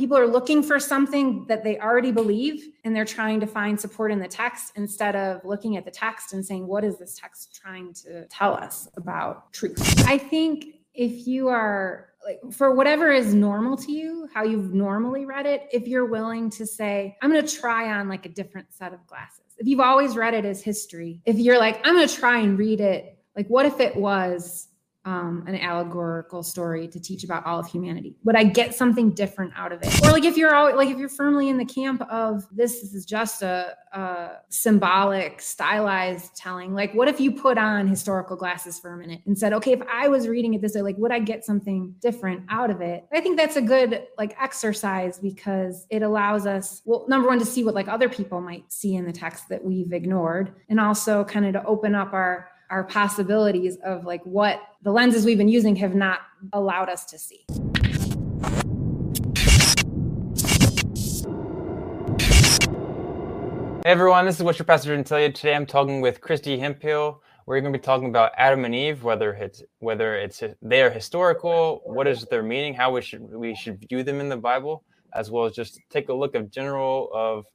people are looking for something that they already believe and they're trying to find support in the text instead of looking at the text and saying what is this text trying to tell us about truth? I think if you are like for whatever is normal to you how you've normally read it if you're willing to say i'm going to try on like a different set of glasses. If you've always read it as history if you're like i'm going to try and read it like what if it was um, an allegorical story to teach about all of humanity? Would I get something different out of it? Or like if you're all like if you're firmly in the camp of this, this, is just a, a symbolic, stylized telling, like what if you put on historical glasses for a minute and said, okay, if I was reading it this way, like would I get something different out of it? I think that's a good like exercise because it allows us, well, number one, to see what like other people might see in the text that we've ignored, and also kind of to open up our our possibilities of like what the lenses we've been using have not allowed us to see. Hey everyone, this is what your pastor you. Today I'm talking with Christy Hemphill. We're going to be talking about Adam and Eve, whether it's whether it's they are historical, what is their meaning, how we should we should view them in the Bible, as well as just take a look of general of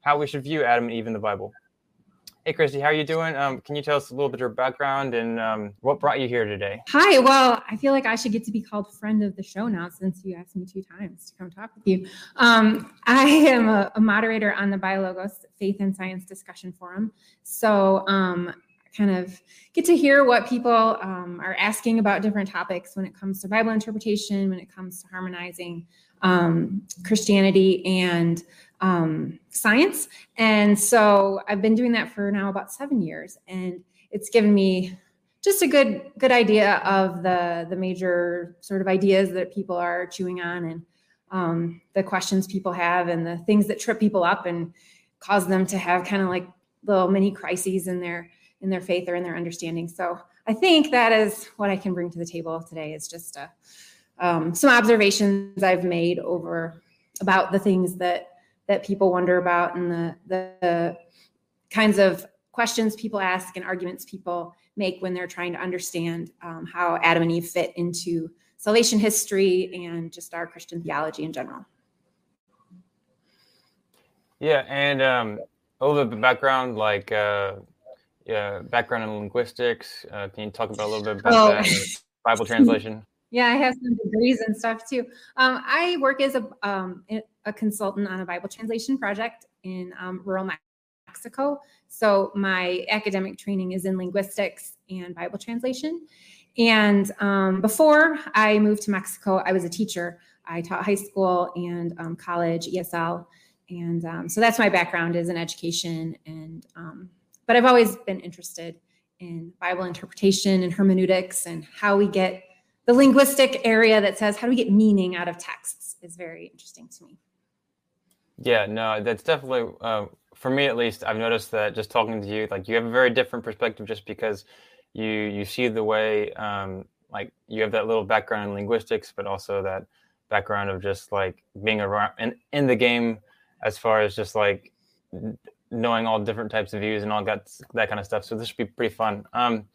how we should view Adam and Eve in the Bible. Hey, Christy, how are you doing? Um, can you tell us a little bit of your background and um, what brought you here today? Hi. Well, I feel like I should get to be called friend of the show now since you asked me two times to come talk with you. Um, I am a, a, moderator on the BioLogos Faith and Science Discussion Forum. So, um, kind of get to hear what people um, are asking about different topics when it comes to Bible interpretation, when it comes to harmonizing um, Christianity and um, science. And so I've been doing that for now about seven years, and it's given me just a good good idea of the the major sort of ideas that people are chewing on and um, the questions people have and the things that trip people up and cause them to have kind of like little mini crises in their in their faith or in their understanding. So I think that is what I can bring to the table today is just a, um, some observations I've made over about the things that that people wonder about and the, the kinds of questions people ask and arguments people make when they're trying to understand um, how Adam and Eve fit into salvation history and just our Christian theology in general. Yeah, and um, a little bit of background, like uh, yeah, background in linguistics. Uh, can you talk about a little bit about oh. that Bible translation? Yeah, I have some degrees and stuff too. Um, I work as a um, a consultant on a Bible translation project in um, rural Mexico. So my academic training is in linguistics and Bible translation. And um, before I moved to Mexico, I was a teacher. I taught high school and um, college ESL, and um, so that's my background is in education. And but I've always been interested in Bible interpretation and hermeneutics and how we get the linguistic area that says how do we get meaning out of texts is very interesting to me. Yeah, no, that's definitely uh, for me at least. I've noticed that just talking to you, like you have a very different perspective, just because you you see the way, um, like you have that little background in linguistics, but also that background of just like being around in, in the game, as far as just like knowing all different types of views and all that that kind of stuff. So this should be pretty fun. Um,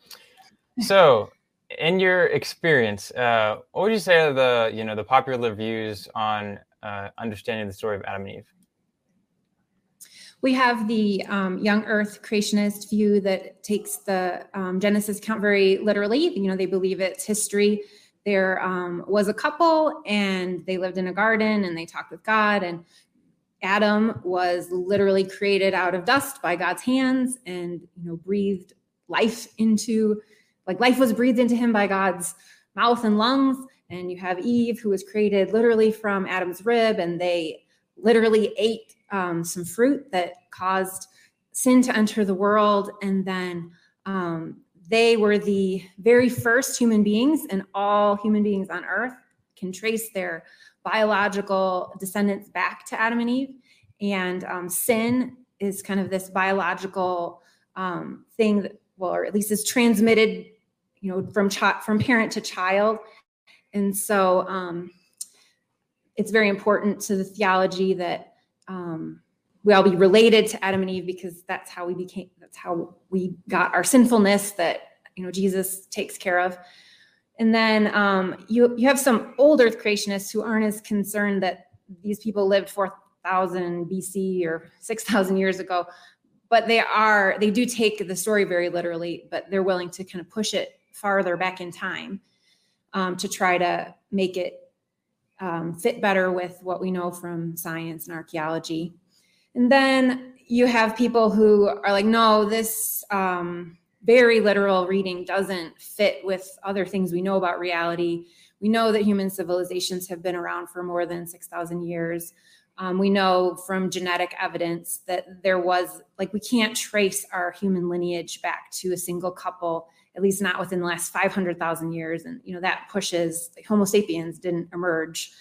so in your experience, uh, what would you say are the you know the popular views on uh, understanding the story of Adam and Eve? We have the um, young Earth creationist view that takes the um, Genesis account very literally. You know, they believe it's history. There um, was a couple, and they lived in a garden, and they talked with God, and Adam was literally created out of dust by God's hands, and you know, breathed life into like life was breathed into him by God's mouth and lungs. And you have Eve, who was created literally from Adam's rib, and they literally ate um, some fruit that caused sin to enter the world. And then um, they were the very first human beings, and all human beings on earth can trace their biological descendants back to Adam and Eve. And um, sin is kind of this biological um, thing that, well, or at least is transmitted you know from child from parent to child. And so um, it's very important to the theology that um, we all be related to adam and eve because that's how we became that's how we got our sinfulness that you know jesus takes care of. And then um, you you have some old earth creationists who aren't as concerned that these people lived 4,000 BC or 6,000 years ago, but they are, they do take the story very literally, but they're willing to kind of push it farther back in time um, to try to make it um, fit better with what we know from science and archaeology. And then you have people who are like, no, this um, very literal reading doesn't fit with other things we know about reality. We know that human civilizations have been around for more than 6,000 years. Um, we know from genetic evidence that there was, like, we can't trace our human lineage back to a single couple, at least not within the last 500,000 years. And, you know, that pushes, like, Homo sapiens didn't emerge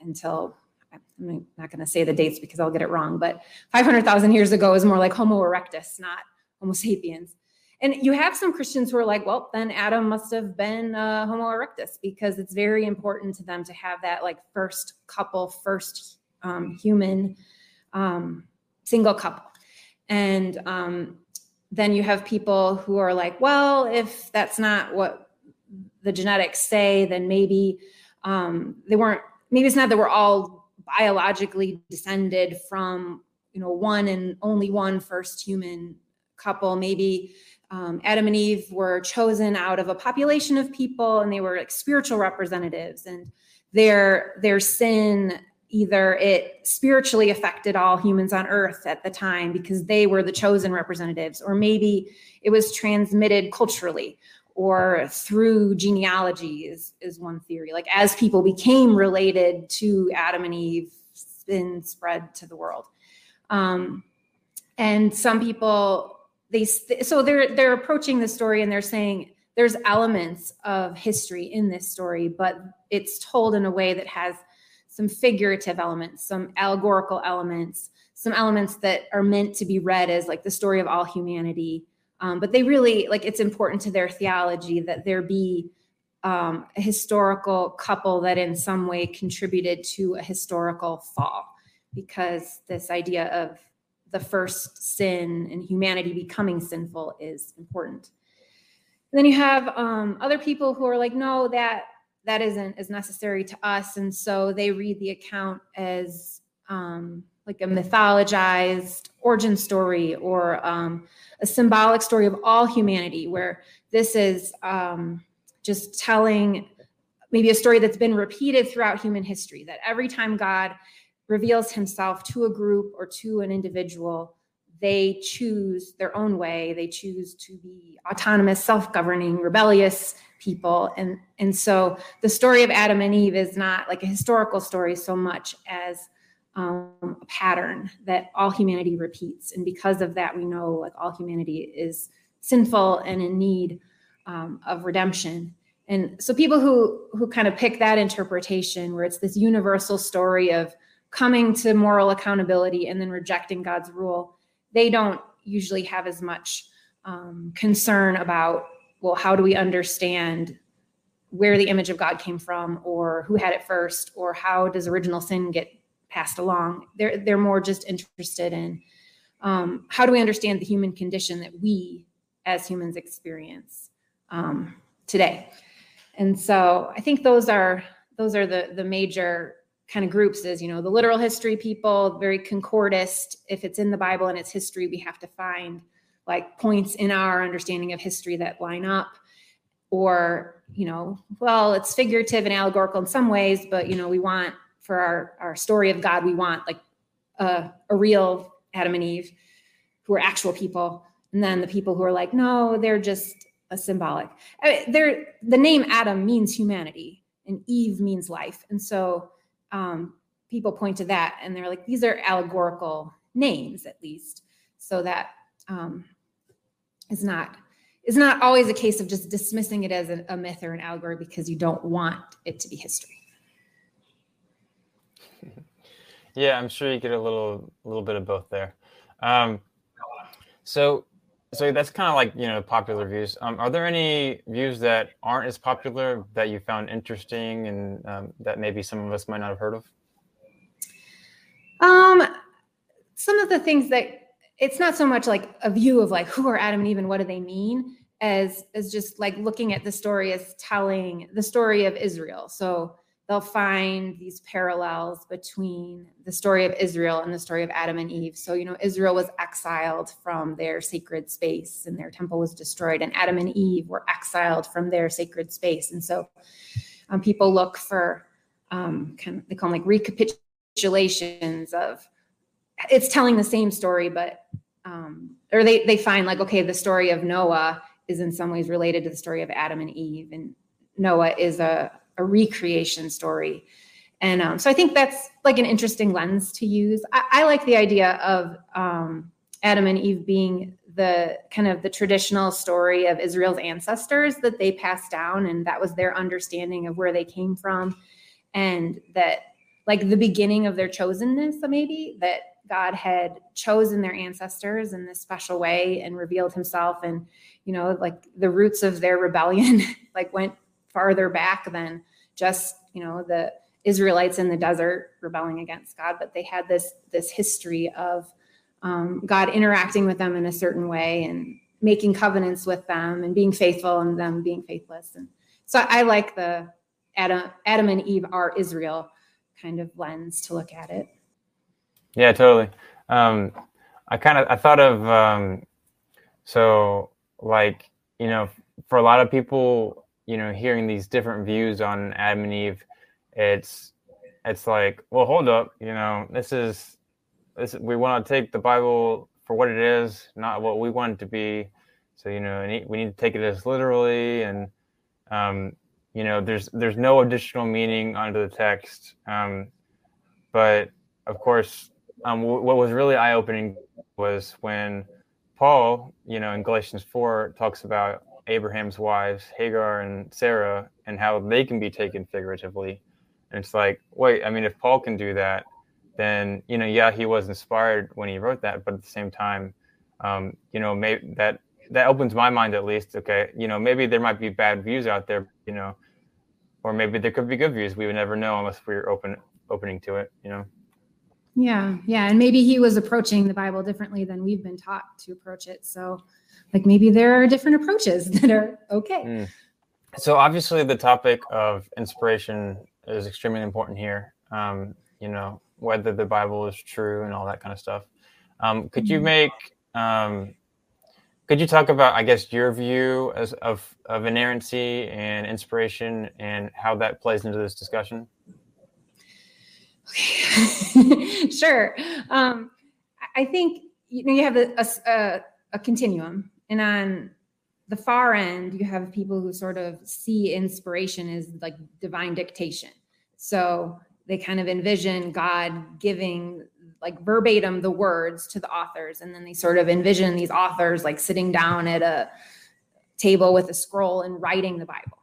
until, I'm not going to say the dates because I'll get it wrong, but 500,000 years ago is more like Homo erectus, not Homo sapiens. And you have some Christians who are like, well, then Adam must have been uh, Homo erectus because it's very important to them to have that like first couple, first um, human um, single couple. And um, then you have people who are like, well, if that's not what the genetics say, then maybe um, they weren't, maybe it's not that we're all biologically descended from, you know, one and only one first human couple. Maybe um, Adam and Eve were chosen out of a population of people and they were like spiritual representatives and their their sin either it spiritually affected all humans on earth at the time because they were the chosen representatives or maybe it was transmitted culturally or through genealogy is, is one theory. Like as people became related to adam and eve sin spread to the world. Um, and some people they so they're they're approaching the story and they're saying there's elements of history in this story but it's told in a way that has some figurative elements some allegorical elements some elements that are meant to be read as like the story of all humanity um, but they really like it's important to their theology that there be um, a historical couple that in some way contributed to a historical fall because this idea of the first sin and humanity becoming sinful is important. And then you have um, other people who are like, no, that that isn't as necessary to us, and so they read the account as um, like a mythologized origin story or um, a symbolic story of all humanity, where this is um, just telling maybe a story that's been repeated throughout human history. That every time God reveals himself to a group or to an individual, they choose their own way. They choose to be autonomous, self-governing, rebellious people. And, and so the story of Adam and Eve is not like a historical story so much as um, a pattern that all humanity repeats. And because of that, we know like all humanity is sinful and in need um, of redemption. And so people who who kind of pick that interpretation where it's this universal story of coming to moral accountability and then rejecting God's rule, they don't usually have as much um, concern about, well, how do we understand where the image of God came from, or who had it first, or how does original sin get passed along? They're they're more just interested in um, how do we understand the human condition that we as humans experience um, today. And so I think those are those are the the major kind of groups is you know the literal history people very concordist. If it's in the bible and its history we have to find like points in our understanding of history that line up. Or you know well it's figurative and allegorical in some ways but you know we want for our our story of god we want like a, a real adam and eve who are actual people. And then the people who are like no they're just a symbolic. I mean, they're the name adam means humanity and eve means life. And so um, people point to that and they're like, these are allegorical names, at least. So that um, is not is not always a case of just dismissing it as a, a myth or an allegory because you don't want it to be history. Yeah, I'm sure you get a little little bit of both there. Um, so so that's kind of like you know popular views. Um, are there any views that aren't as popular that you found interesting and um, that maybe some of us might not have heard of? Um, some of the things that it's not so much like a view of like who are Adam and Eve and what do they mean, as as just like looking at the story as telling the story of Israel. So they'll find these parallels between the story of Israel and the story of Adam and Eve. So, you know, Israel was exiled from their sacred space and their temple was destroyed, and Adam and Eve were exiled from their sacred space. And so um, people look for um, kind of, they call them like recapitulations of it's telling the same story, but um, or they they find like okay, the story of Noah is in some ways related to the story of Adam and Eve, and Noah is a a recreation story. And um, so I think that's like an interesting lens to use. I, I like the idea of um, Adam and Eve being the kind of the traditional story of Israel's ancestors that they passed down, and that was their understanding of where they came from, and that like the beginning of their chosenness, maybe that God had chosen their ancestors in this special way and revealed Himself, and you know, like the roots of their rebellion, like went farther back than just you know the Israelites in the desert rebelling against God, but they had this this history of um, God interacting with them in a certain way and making covenants with them and being faithful and them being faithless. And so I like the Adam Adam and Eve are Israel kind of lens to look at it. Yeah, totally. Um, I kind of I thought of um, so like you know for a lot of people you know, hearing these different views on Adam and Eve, it's it's like, well, hold up, you know, this is this we want to take the Bible for what it is, not what we want it to be. So you know, we need to take it as literally, and um, you know, there's there's no additional meaning onto the text. Um, but of course, um, w- what was really eye opening was when Paul, you know, in Galatians four talks about Abraham's wives, Hagar and Sarah, and how they can be taken figuratively. And it's like, wait, I mean, if Paul can do that, then you know, yeah, he was inspired when he wrote that, but at the same time, um, you know, maybe that that opens my mind at least. Okay, you know, maybe there might be bad views out there, you know, or maybe there could be good views. We would never know unless we are open opening to it, you know. Yeah, yeah, and maybe he was approaching the Bible differently than we've been taught to approach it. So like maybe there are different approaches that are okay. Mm. So obviously, the topic of inspiration is extremely important here. Um, you know, whether the Bible is true and all that kind of stuff. Um, could you mm-hmm. make um, could you talk about, I guess, your view as of of inerrancy and inspiration and how that plays into this discussion? Okay. sure. Um, I think you know you have a, a, a continuum, and on the far end, you have people who sort of see inspiration as like divine dictation. So they kind of envision God giving like verbatim the words to the authors. And then they sort of envision these authors like sitting down at a table with a scroll and writing the Bible.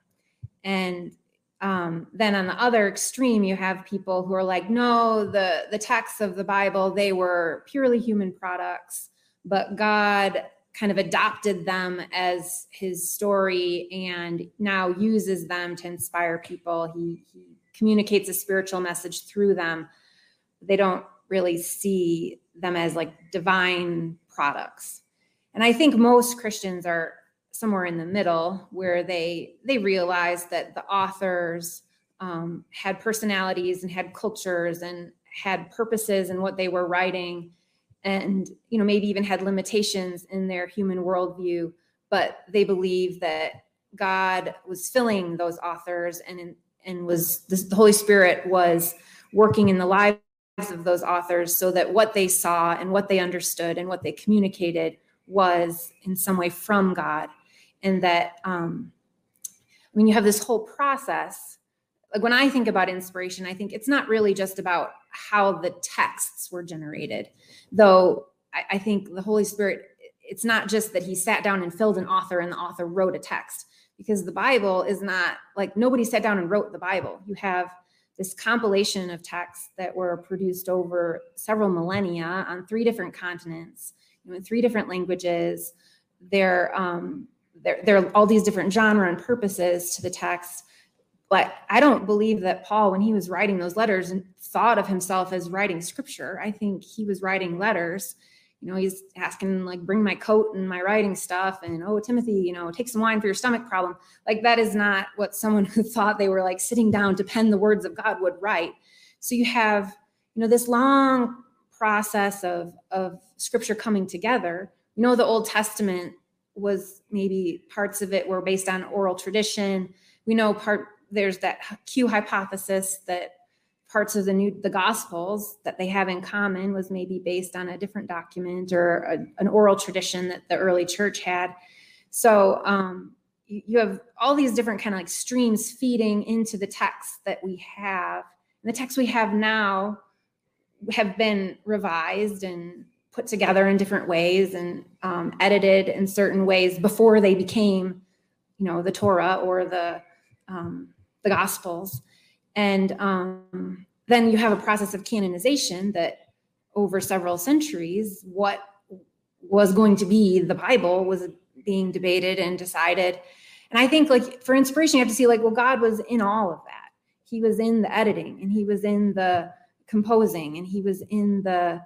And um, then on the other extreme, you have people who are like, no, the the texts of the Bible they were purely human products, but God kind of adopted them as his story and now uses them to inspire people. He, he communicates a spiritual message through them. They don't really see them as like divine products. And I think most Christians are somewhere in the middle where they they realize that the authors um, had personalities and had cultures and had purposes in what they were writing and you know maybe even had limitations in their human worldview but they believe that god was filling those authors and and was the holy spirit was working in the lives of those authors so that what they saw and what they understood and what they communicated was in some way from god. And that um mean you have this whole process like when i think about inspiration i think it's not really just about how the texts were generated. Though I, I think the Holy Spirit, it's not just that he sat down and filled an author and the author wrote a text, because the Bible is not like nobody sat down and wrote the Bible. You have this compilation of texts that were produced over several millennia on three different continents, you know, in three different languages. There, um, there, there are all these different genre and purposes to the text but I don't believe that Paul, when he was writing those letters, thought of himself as writing scripture. I think he was writing letters. you know, he's asking like, bring my coat and my writing stuff. And, oh, Timothy, you know, take some wine for your stomach problem. Like that is not what someone who thought they were like sitting down to pen the words of God would write. So you have, you know, this long process of, of scripture coming together. You know, the Old Testament was maybe parts of it were based on oral tradition. We know part, there's that Q hypothesis that parts of the new the gospels that they have in common was maybe based on a different document or a, an oral tradition that the early church had. So um, you, have all these different kind of like streams feeding into the text that we have. And the texts we have now have been revised and put together in different ways and um, edited in certain ways before they became you know the torah or the um, the gospels and um, then you have a process of canonization that over several centuries, what was going to be the Bible was being debated and decided. And I think, like, for inspiration, you have to see, like, well, God was in all of that. He was in the editing and he was in the composing and he was in the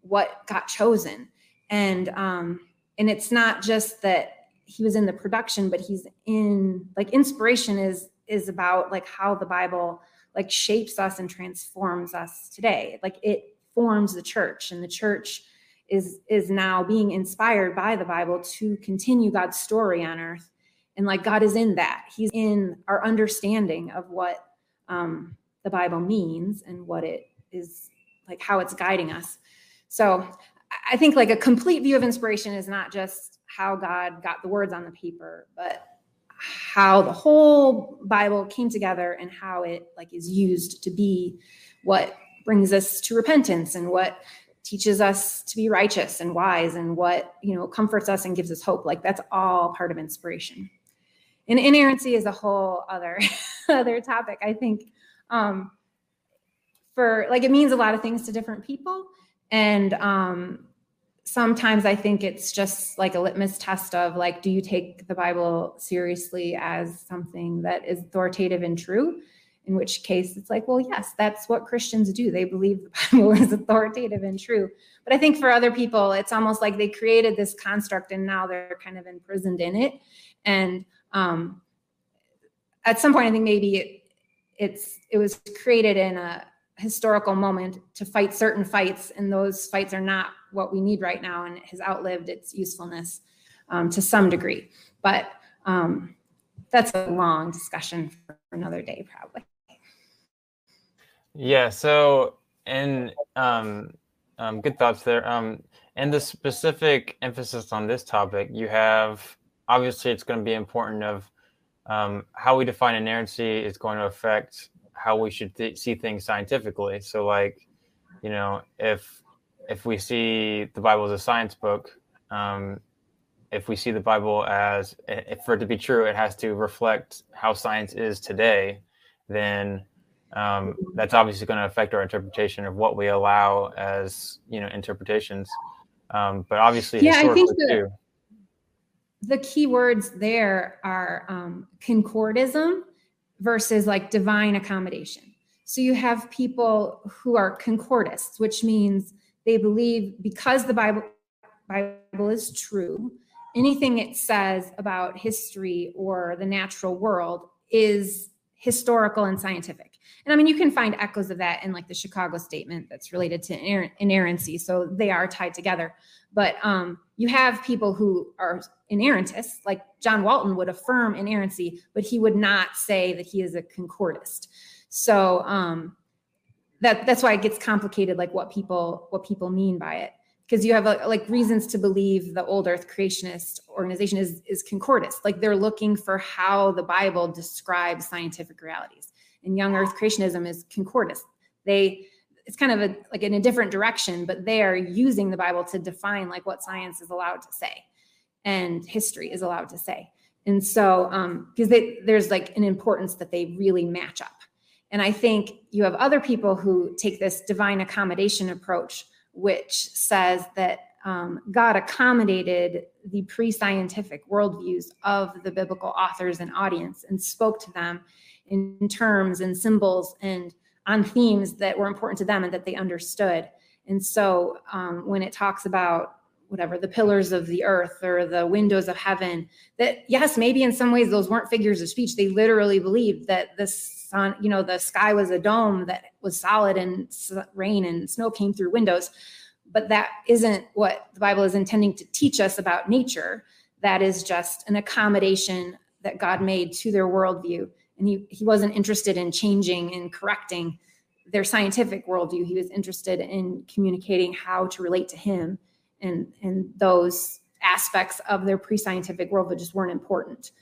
what got chosen. And, um, and it's not just that he was in the production, but he's in, like, inspiration is, is about, like, how the Bible like shapes us and transforms us today. Like it forms the church and the church is is now being inspired by the bible to continue god's story on earth. And like god is in that. He's in our understanding of what um, the bible means and what it is like how it's guiding us. So i think like a complete view of inspiration is not just how god got the words on the paper but how the whole Bible came together and how it like is used to be what brings us to repentance and what teaches us to be righteous and wise and what you know comforts us and gives us hope. Like that's all part of inspiration. And inerrancy is a whole other other topic i think. Um for like it means a lot of things to different people. And um sometimes I think it's just like a litmus test of like, do you take the Bible seriously as something that is authoritative and true? In which case, it's like, well, yes, that's what Christians do. They believe the Bible is authoritative and true. But I think for other people, it's almost like they created this construct and now they're kind of imprisoned in it. And um, at some point, I think maybe it, it's it was created in a historical moment to fight certain fights, and those fights are not what we need right now and has outlived its usefulness um, to some degree. But um, that's a long discussion for another day, probably. Yeah. So, and um, um, good thoughts there. Um, and the specific emphasis on this topic, you have obviously it's going to be important of um, how we define inerrancy is going to affect how we should th- see things scientifically. So, like, you know, if if we see the Bible as a science book, um, if we see the Bible as, if for it to be true, it has to reflect how science is today, then um, that's obviously going to affect our interpretation of what we allow as, you know, interpretations. Um, but obviously, yeah, I think the, too. the key words there are um, concordism versus like divine accommodation. So you have people who are concordists, which means they believe because the Bible Bible is true, anything it says about history or the natural world is historical and scientific. And I mean, you can find echoes of that in like the Chicago statement that's related to inerrancy. So they are tied together. But um, you have people who are inerrantists, like John Walton would affirm inerrancy, but he would not say that he is a concordist. So um, that that's why it gets complicated like what people what people mean by it. Because you have a, like reasons to believe the old earth creationist organization is is concordist. Like they're looking for how the bible describes scientific realities. And young earth creationism is concordist. They it's kind of a like in a different direction but they are using the bible to define like what science is allowed to say and history is allowed to say. And so um because there's like an importance that they really match up and I think you have other people who take this divine accommodation approach, which says that um, God accommodated the pre scientific worldviews of the biblical authors and audience and spoke to them in terms and symbols and on themes that were important to them and that they understood. And so um, when it talks about whatever the pillars of the earth or the windows of heaven, that yes, maybe in some ways those weren't figures of speech. They literally believed that the sun, you know, the sky was a dome that was solid and rain and snow came through windows. But that isn't what the Bible is intending to teach us about nature. That is just an accommodation that God made to their worldview. And he, he wasn't interested in changing and correcting their scientific worldview. He was interested in communicating how to relate to him, and and those aspects of their pre-scientific world that just weren't important.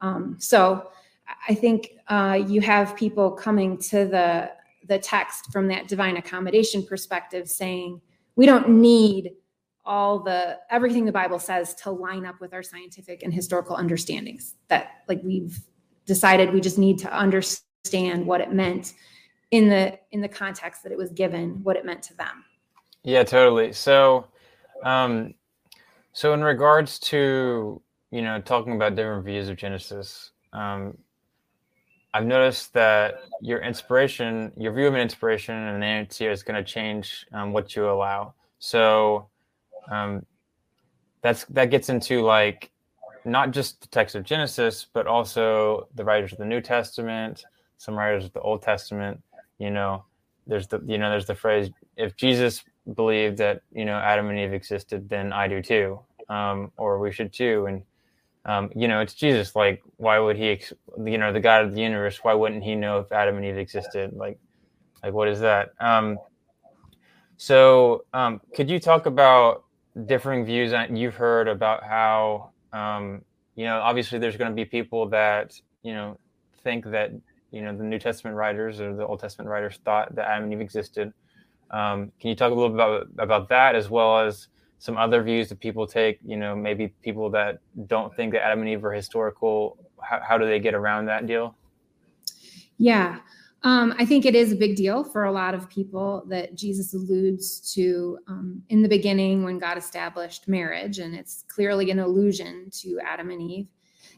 Um, so I think uh, you have people coming to the the text from that divine accommodation perspective, saying we don't need all the everything the Bible says to line up with our scientific and historical understandings. That like we've decided we just need to understand what it meant in the in the context that it was given what it meant to them yeah totally so um so in regards to you know talking about different views of genesis um i've noticed that your inspiration your view of an inspiration and an inerrancy is going to change um, what you allow. So um that's that gets into like not just the text of genesis but also the writers of the new testament some writers of the old testament you know. There's the you know there's the phrase if jesus believed that you know adam and eve existed then i do too. Um, or we should too. And um, you know it's jesus like why would he you know the god of the universe why wouldn't he know if adam and eve existed? Like like what is that? Um, so um, could you talk about differing views that you've heard about how um, you know obviously there's going to be people that you know think that you know the New Testament writers or the Old Testament writers thought that Adam and Eve existed. Um, can you talk a little bit about about that as well as some other views that people take? You know, maybe people that don't think that Adam and Eve are historical. How, how do they get around that deal? Yeah. Um, I think it is a big deal for a lot of people that Jesus alludes to um, in the beginning when God established marriage, and it's clearly an allusion to Adam and Eve.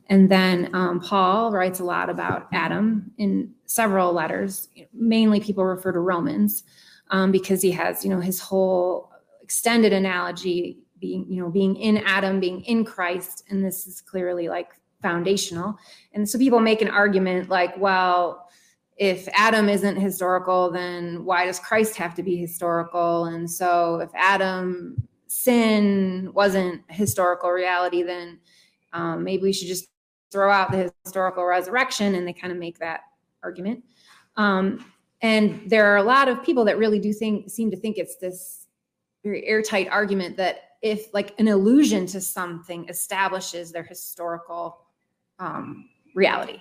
And then um, Paul writes a lot about Adam in several letters. Mainly, people refer to Romans um, because he has, you know, his whole extended analogy being, you know, being in Adam, being in Christ, and this is clearly like foundational. And so people make an argument like, well, if Adam isn't historical, then why does Christ have to be historical? And so if Adam sin wasn't historical reality, then um, maybe we should just throw out the historical resurrection and they kind of make that argument um, and there are a lot of people that really do think seem to think it's this very airtight argument that if like an allusion to something establishes their historical um, reality.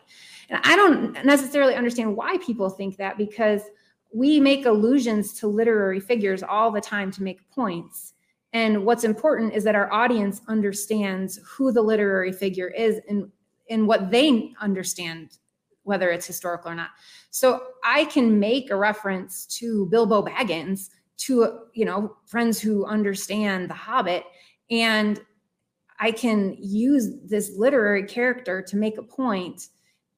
And i don't necessarily understand why people think that because we make allusions to literary figures all the time to make points. And what's important is that our audience understands who the literary figure is and in what they understand whether it's historical or not. So I can make a reference to Bilbo Baggins to you know friends who understand The Hobbit, and I can use this literary character to make a point,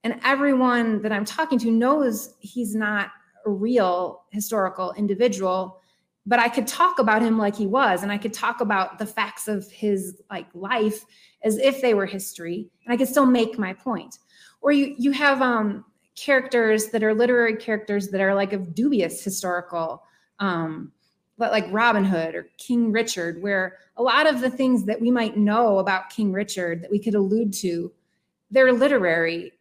and everyone that I'm talking to knows he's not a real historical individual but I could talk about him like he was, and I could talk about the facts of his like life as if they were history, and I could still make my point. Or you you have um, characters that are literary characters that are like of dubious historical, um, but like Robin Hood or King Richard, where a lot of the things that we might know about King Richard that we could allude to, they're literary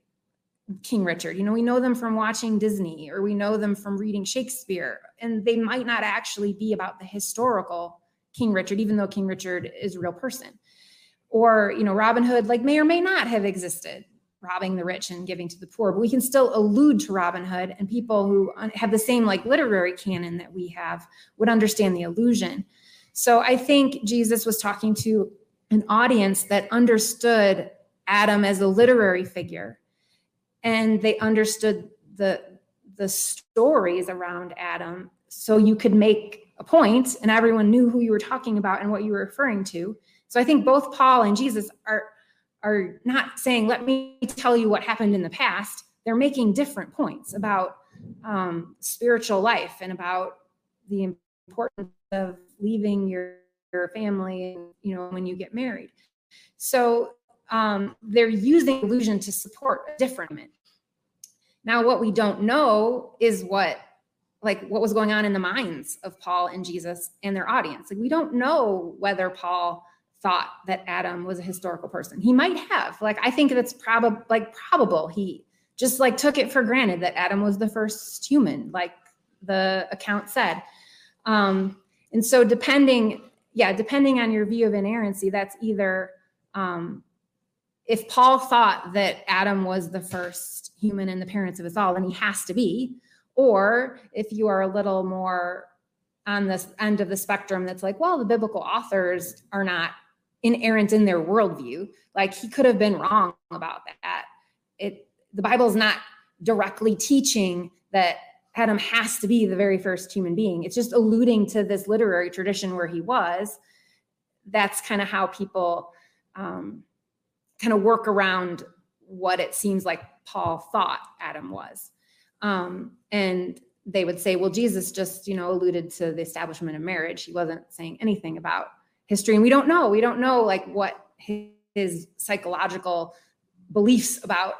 King Richard. You know, we know them from watching Disney or we know them from reading Shakespeare, and they might not actually be about the historical King Richard, even though King Richard is a real person. Or, you know, Robin Hood, like, may or may not have existed, robbing the rich and giving to the poor, but we can still allude to Robin Hood, and people who have the same, like, literary canon that we have would understand the allusion. So I think Jesus was talking to an audience that understood Adam as a literary figure and they understood the the stories around Adam so you could make a point and everyone knew who you were talking about and what you were referring to. So I think both Paul and Jesus are are not saying let me tell you what happened in the past. They're making different points about um, spiritual life and about the importance of leaving your, your family, you know, when you get married. So um, they're using illusion to support a different image. Now, what we don't know is what like what was going on in the minds of Paul and Jesus and their audience. Like we don't know whether Paul thought that Adam was a historical person. He might have. Like I think that's probably like probable. He just like took it for granted that Adam was the first human, like the account said. Um, and so depending, yeah, depending on your view of inerrancy, that's either um, if Paul thought that Adam was the first human and the parents of us all, then he has to be. Or if you are a little more on this end of the spectrum that's like, well, the biblical authors are not inerrant in their worldview. Like he could have been wrong about that. It the Bible is not directly teaching that Adam has to be the very first human being. It's just alluding to this literary tradition where he was. That's kind of how people um, kind of work around what it seems like Paul thought Adam was. Um, and they would say, well, Jesus just, you know, alluded to the establishment of marriage. He wasn't saying anything about history. And we don't know. We don't know like what his, psychological beliefs about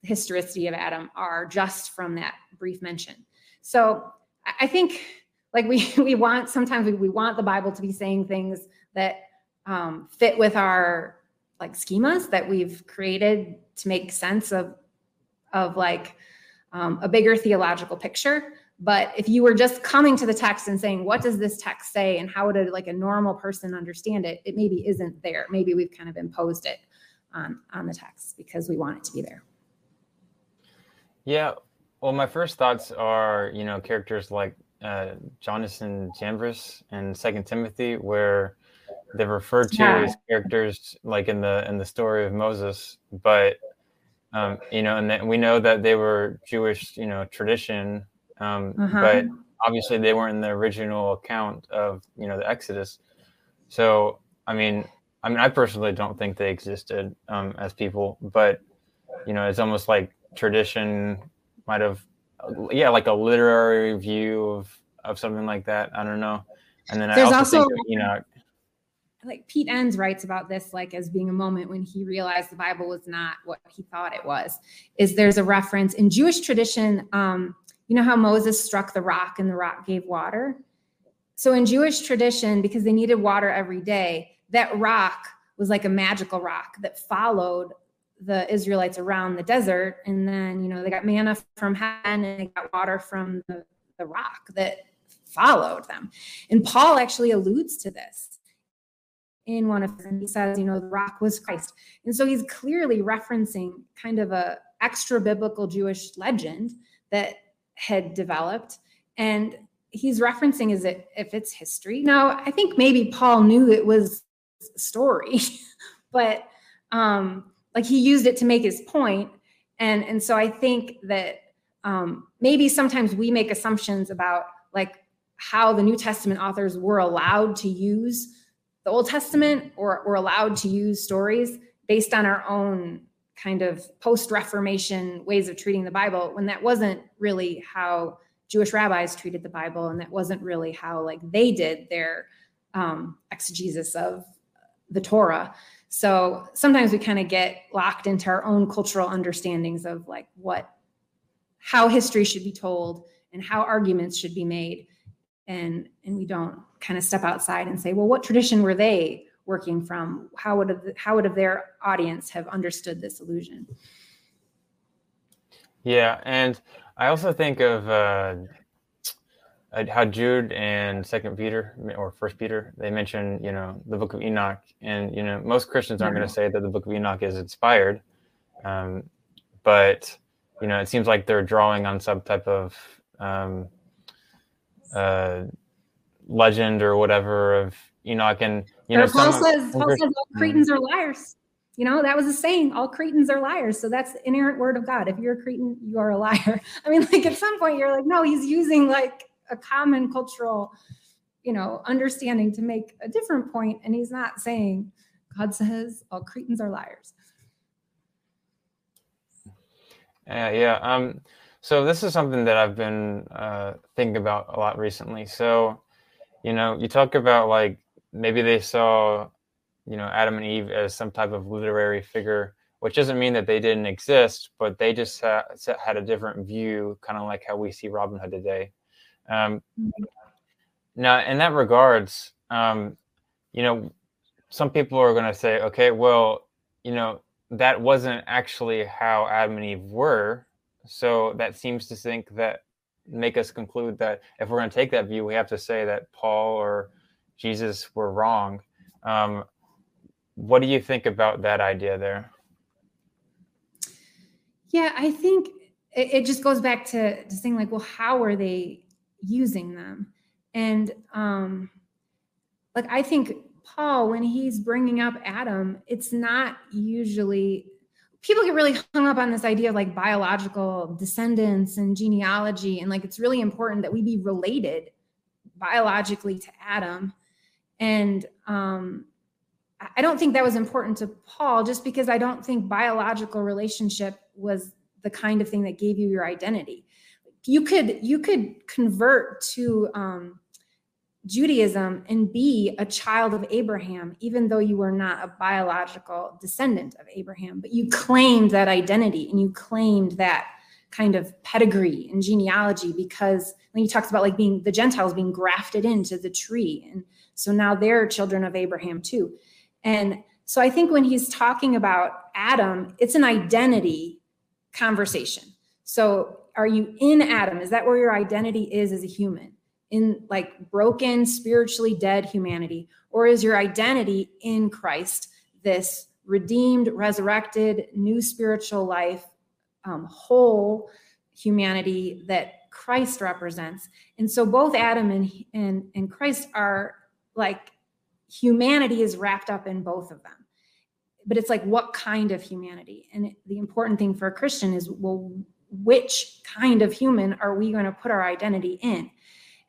the historicity of Adam are just from that brief mention. So I think like we we want sometimes we, we want the Bible to be saying things that um, fit with our like schemas that we've created to make sense of of like um, a bigger theological picture. But if you were just coming to the text and saying, what does this text say and how would a, like a normal person understand it? It maybe isn't there. Maybe we've kind of imposed it on, on the text because we want it to be there. Yeah. Well, my first thoughts are, you know, characters like uh, Jannes and Jambres and Second Timothy, where they're referred to yeah. as characters like in the in the story of Moses, but um, you know, and we know that they were Jewish, you know, tradition, um, uh-huh. but obviously they weren't in the original account of you know the Exodus. So, I mean, I mean, I personally don't think they existed um, as people, but you know, it's almost like tradition might have, yeah, like a literary view of of something like that. I don't know. And then There's I also, also think of Enoch like Pete Enns writes about this like as being a moment when he realized the Bible was not what he thought it was. Is there's a reference in Jewish tradition, um, you know how Moses struck the rock and the rock gave water? So in Jewish tradition, because they needed water every day, that rock was like a magical rock that followed the Israelites around the desert. And then, you know, they got manna from heaven and they got water from the, the rock that followed them. And Paul actually alludes to this in one of them. He says, you know, the rock was Christ. And so he's clearly referencing kind of a extra biblical Jewish legend that had developed. And he's referencing is it if it's history. Now, I think maybe Paul knew it was a story, but um, like he used it to make his point. And and so I think that um, maybe sometimes we make assumptions about like how the New Testament authors were allowed to use the Old Testament or we're allowed to use stories based on our own kind of post Reformation ways of treating the Bible when that wasn't really how Jewish rabbis treated the Bible and that wasn't really how like they did their um, exegesis of the Torah. So sometimes we kind of get locked into our own cultural understandings of like what how history should be told and how arguments should be made and and we don't kind of step outside and say well what tradition were they working from how would have how would have their audience have understood this illusion? Yeah and i also think of uh, how jude and second peter or first peter they mention you know the book of enoch and you know most christians aren't going to say that the book of enoch is inspired um, but you know it seems like they're drawing on some type of um, uh, legend or whatever of Enoch and you know. Paul says Paul says all Cretans are liars. You know that was a saying. All Cretans are liars. So that's the inerrant word of God. If you're a Cretan, you are a liar. I mean, like at some point you're like, no, he's using like a common cultural, you know, understanding to make a different point, and he's not saying God says all Cretans are liars. Yeah, yeah. Um, so this is something that I've been uh, thinking about a lot recently. So, you know, you talk about like maybe they saw, you know, Adam and Eve as some type of literary figure, which doesn't mean that they didn't exist, but they just had, had a different view, kind of like how we see Robin Hood today. Um, mm-hmm. Now, in that regards, um, you know, some people are going to say, okay, well, you know, that wasn't actually how Adam and Eve were. So that seems to think that make us conclude that if we're going to take that view, we have to say that Paul or Jesus were wrong. Um, what do you think about that idea there? Yeah, I think it, it just goes back to, to saying like, well, how are they using them? And um, like, I think Paul, when he's bringing up Adam, it's not usually people get really hung up on this idea of like biological descendants and genealogy and like it's really important that we be related biologically to adam and um i don't think that was important to paul just because i don't think biological relationship was the kind of thing that gave you your identity. You could you could convert to um Judaism and be a child of Abraham, even though you were not a biological descendant of Abraham, but you claimed that identity and you claimed that kind of pedigree and genealogy because when he talks about like being the Gentiles being grafted into the tree. And so now they're children of Abraham too. And so I think when he's talking about Adam, it's an identity conversation. So are you in Adam? Is that where your identity is as a human? in like broken, spiritually dead humanity? Or is your identity in Christ this redeemed, resurrected, new spiritual life, um, whole humanity that Christ represents? And so both Adam and, and, and Christ are like humanity is wrapped up in both of them. But it's like, what kind of humanity? And the important thing for a Christian is, well, which kind of human are we going to put our identity in?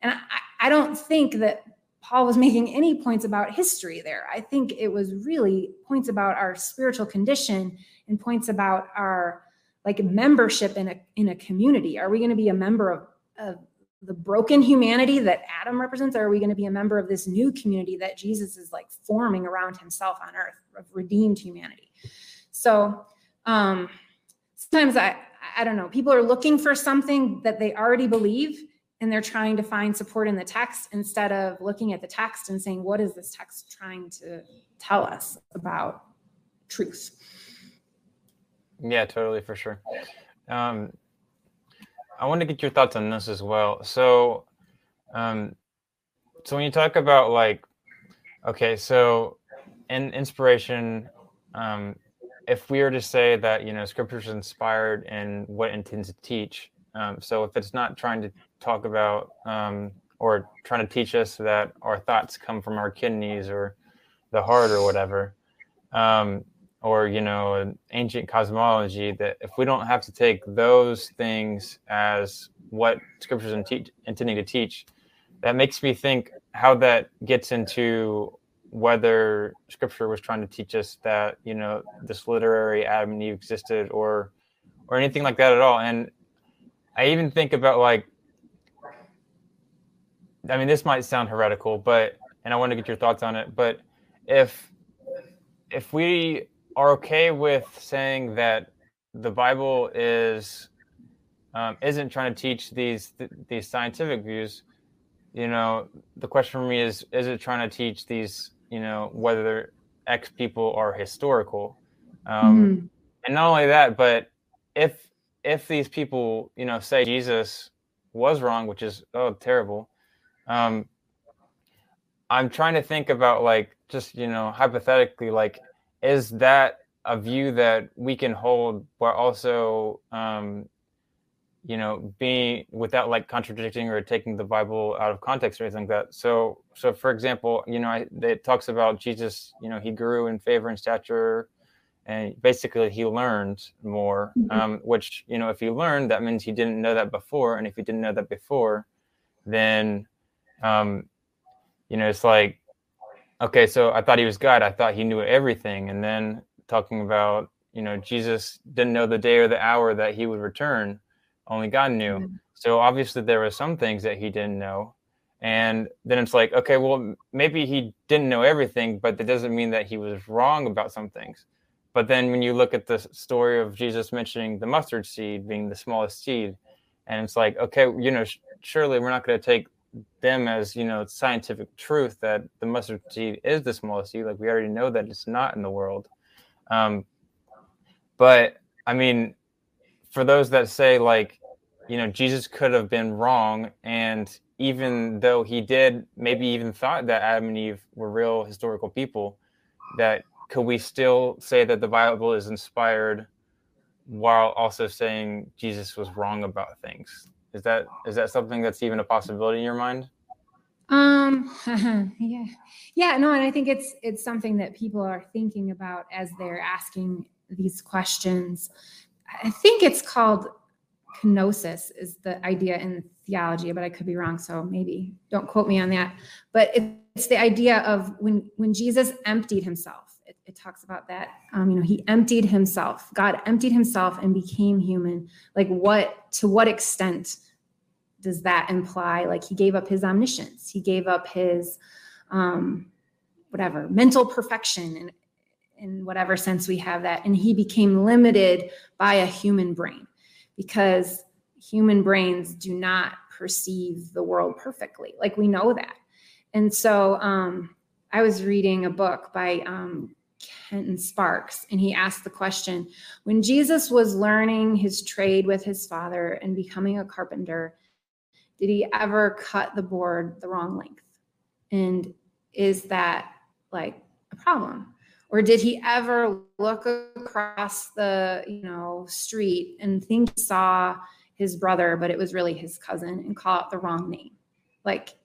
And I, I don't think that Paul was making any points about history there. I think it was really points about our spiritual condition and points about our like membership in a in a community. Are we going to be a member of, of the broken humanity that Adam represents, or are we going to be a member of this new community that Jesus is like forming around himself on earth of redeemed humanity? So um sometimes I I don't know, people are looking for something that they already believe and they're trying to find support in the text instead of looking at the text and saying, what is this text trying to tell us about truth? Yeah, totally, for sure. Um, I want to get your thoughts on this as well. So, um, so when you talk about like, okay, so in inspiration, um, if we were to say that you know scripture is inspired in what it intends to teach, um, so if it's not trying to talk about um, or trying to teach us that our thoughts come from our kidneys or the heart or whatever, um, or you know, ancient cosmology, that if we don't have to take those things as what scriptures are intending to teach, that makes me think how that gets into whether scripture was trying to teach us that you know this literary Adam and Eve existed or or anything like that at all. And I even think about like I mean, this might sound heretical, but and I want to get your thoughts on it. But if if we are okay with saying that the Bible is um, isn't trying to teach these th- these scientific views, you know, the question for me is: Is it trying to teach these, you know, whether X people are historical? Um, mm-hmm. And not only that, but if if these people, you know, say Jesus was wrong, which is oh terrible, um, I'm trying to think about like just you know hypothetically like is that a view that we can hold while also um, you know being without like contradicting or taking the Bible out of context or anything like that. So so for example, you know I, it talks about Jesus. You know he grew in favor and stature. And basically, he learned more. Mm-hmm. Um, which you know, if he learned, that means he didn't know that before. And if he didn't know that before, then um, you know, it's like, okay, so I thought he was God. I thought he knew everything. And then talking about, you know, Jesus didn't know the day or the hour that he would return. Only God knew. Mm-hmm. So obviously there were some things that he didn't know. And then it's like, okay, well, maybe he didn't know everything, but that doesn't mean that he was wrong about some things. But then when you look at the story of Jesus mentioning the mustard seed being the smallest seed, and it's like, okay, you know, sh- surely we're not going to take them as you know scientific truth that the mustard seed is the smallest seed. Like we already know that it's not in the world. Um, but I mean, for those that say like, you know, Jesus could have been wrong, and even though he did, maybe even thought that Adam and Eve were real historical people, that could we still say that the Bible is inspired while also saying Jesus was wrong about things? Is that is that something that's even a possibility in your mind? Um yeah. Yeah, no, and I think it's it's something that people are thinking about as they're asking these questions. I think it's called kenosis is the idea in theology, but I could be wrong, so maybe don't quote me on that. But it's the idea of when when Jesus emptied himself. It, talks about that. Um, you know, he emptied himself. God emptied himself and became human. Like what? To what extent does that imply? Like he gave up his omniscience. He gave up his um, whatever mental perfection and in whatever sense we have that. And he became limited by a human brain because human brains do not perceive the world perfectly. Like we know that. And so um, I was reading a book by um, Kenton Sparks, and he asked the question when Jesus was learning his trade with his father and becoming a carpenter, did he ever cut the board the wrong length? And is that like a problem? or did he ever look across the you know street and think he saw his brother but it was really his cousin and call it the wrong name like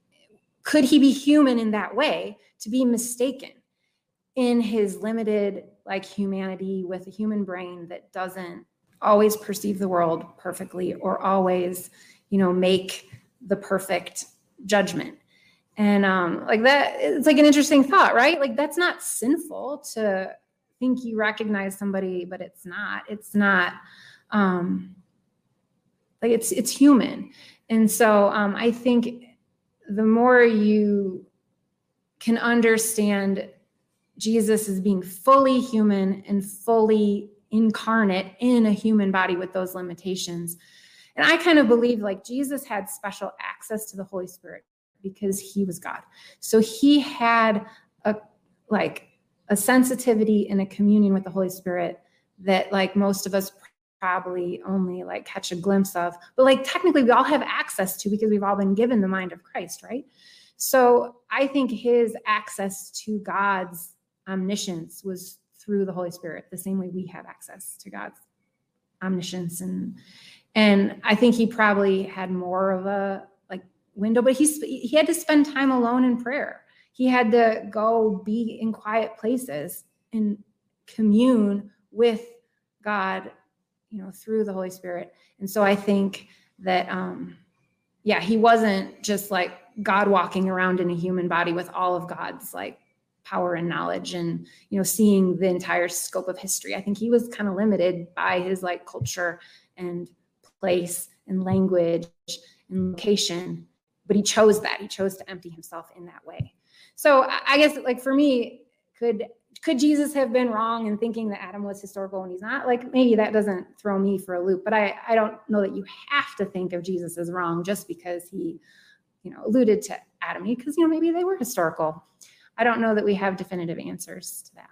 could he be human in that way to be mistaken in his limited like humanity with a human brain that doesn't always perceive the world perfectly or always you know make the perfect judgment. And um, like that it's like an interesting thought right? Like that's not sinful to think you recognize somebody but it's not. It's not um like it's it's human. And so um i think the more you can understand jesus is being fully human and fully incarnate in a human body with those limitations and i kind of believe like jesus had special access to the holy spirit because he was God. So he had a like a sensitivity and a communion with the Holy Spirit that like most of us probably only like catch a glimpse of, but like technically we all have access to because we've all been given the mind of Christ, right? So I think his access to God's omniscience was through the Holy Spirit, the same way we have access to God's omniscience and and I think he probably had more of a like window, but he's he had to spend time alone in prayer. He had to go be in quiet places and commune with God, you know, through the Holy Spirit. And so I think that um yeah, he wasn't just like God walking around in a human body with all of God's like power and knowledge and you know seeing the entire scope of history. I think he was kind of limited by his like culture and place and language and location but he chose that. He chose to empty himself in that way. So I guess like for me, could could Jesus have been wrong in thinking that Adam was historical and he's not? Like maybe that doesn't throw me for a loop, but I I don't know that you have to think of Jesus as wrong just because he, you know, alluded to Adam because you know maybe they were historical. I don't know that we have definitive answers to that.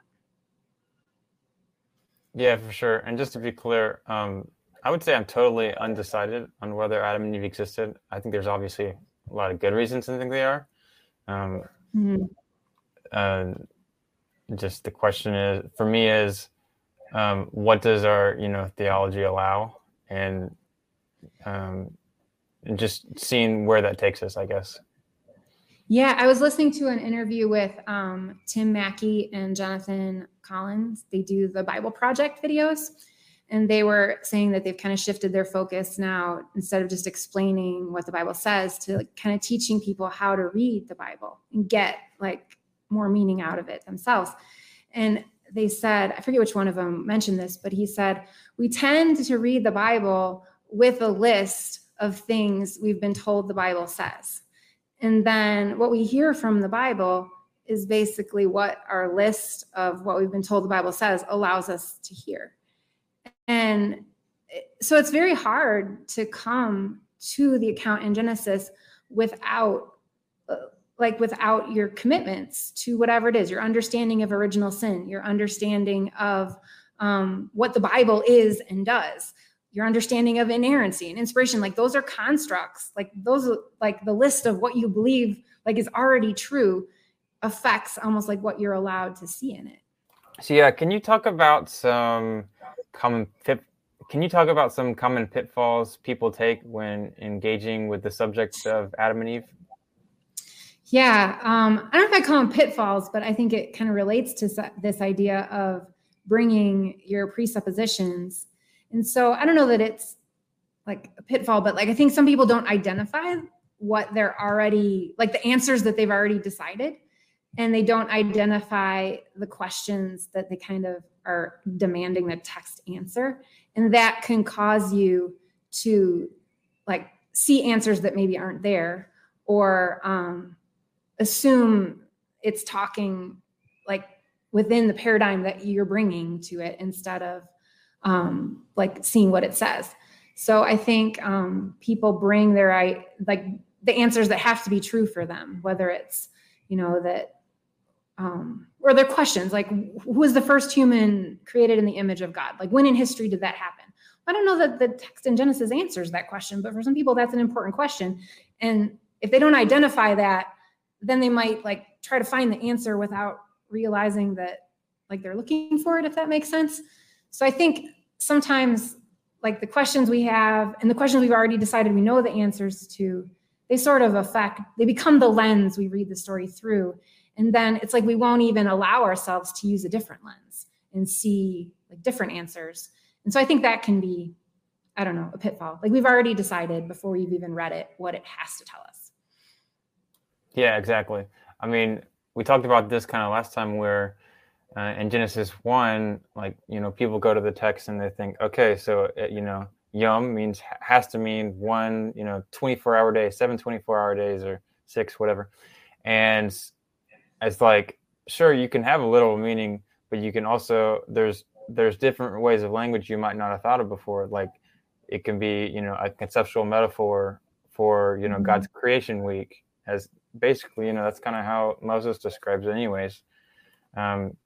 Yeah, for sure. And just to be clear, um, I would say I'm totally undecided on whether Adam and Eve existed. I think there's obviously a lot of good reasons to think they are. Um, mm-hmm. uh, just the question is for me is um, what does our you know theology allow and um, and just seeing where that takes us, I guess. Yeah, I was listening to an interview with um, Tim Mackie and Jonathan Collins. They do the Bible Project videos and they were saying that they've kind of shifted their focus now instead of just explaining what the bible says to like kind of teaching people how to read the bible and get like more meaning out of it themselves and they said i forget which one of them mentioned this but he said we tend to read the bible with a list of things we've been told the bible says And then what we hear from the Bible is basically what our list of what we've been told the Bible says allows us to hear. And so it's very hard to come to the account in Genesis without uh, like without your commitments to whatever it is your understanding of original sin your understanding of um, what the bible is and does your understanding of inerrancy and inspiration. Like those are constructs. Like those like the list of what you believe like is already true affects almost like what you're allowed to see in it. So yeah can you talk about some common pit can you talk about some common pitfalls people take when engaging with the subject of adam and eve? Yeah um, i don't know if i call them pitfalls but i think it kind of relates to this idea of bringing your presuppositions and so I don't know that it's like a pitfall, but like I think some people don't identify what they're already like the answers that they've already decided and they don't identify the questions that they kind of are demanding the text answer. And that can cause you to like see answers that maybe aren't there or um, assume it's talking like within the paradigm that you're bringing to it instead of um, like seeing what it says. So I think um, people bring their like the answers that have to be true for them, whether it's you know that um, or their questions like who was the first human created in the image of God? Like when in history did that happen? I don't know that the text in Genesis answers that question, but for some people that's an important question. And if they don't identify that, then they might like try to find the answer without realizing that like they're looking for it, if that makes sense. So I think sometimes like the questions we have and the questions we've already decided we know the answers to, they sort of affect, they become the lens we read the story through. And then it's like we won't even allow ourselves to use a different lens and see like different answers. And so I think that can be, I don't know, a pitfall. Like we've already decided before we've even read it what it has to tell us. Yeah, exactly. I mean, we talked about this kind of last time where uh, in Genesis 1, like, you know, people go to the text and they think, okay, so, uh, you know, yom means has to mean one, you know, 24 hour day, seven 24 hour days or six, whatever. And it's like, sure, you can have a literal meaning, but you can also, there's, there's different ways of language you might not have thought of before. Like it can be, you know, a conceptual metaphor for, you know, mm-hmm. God's creation week as basically, you know, that's kind of how Moses describes it anyways. Um,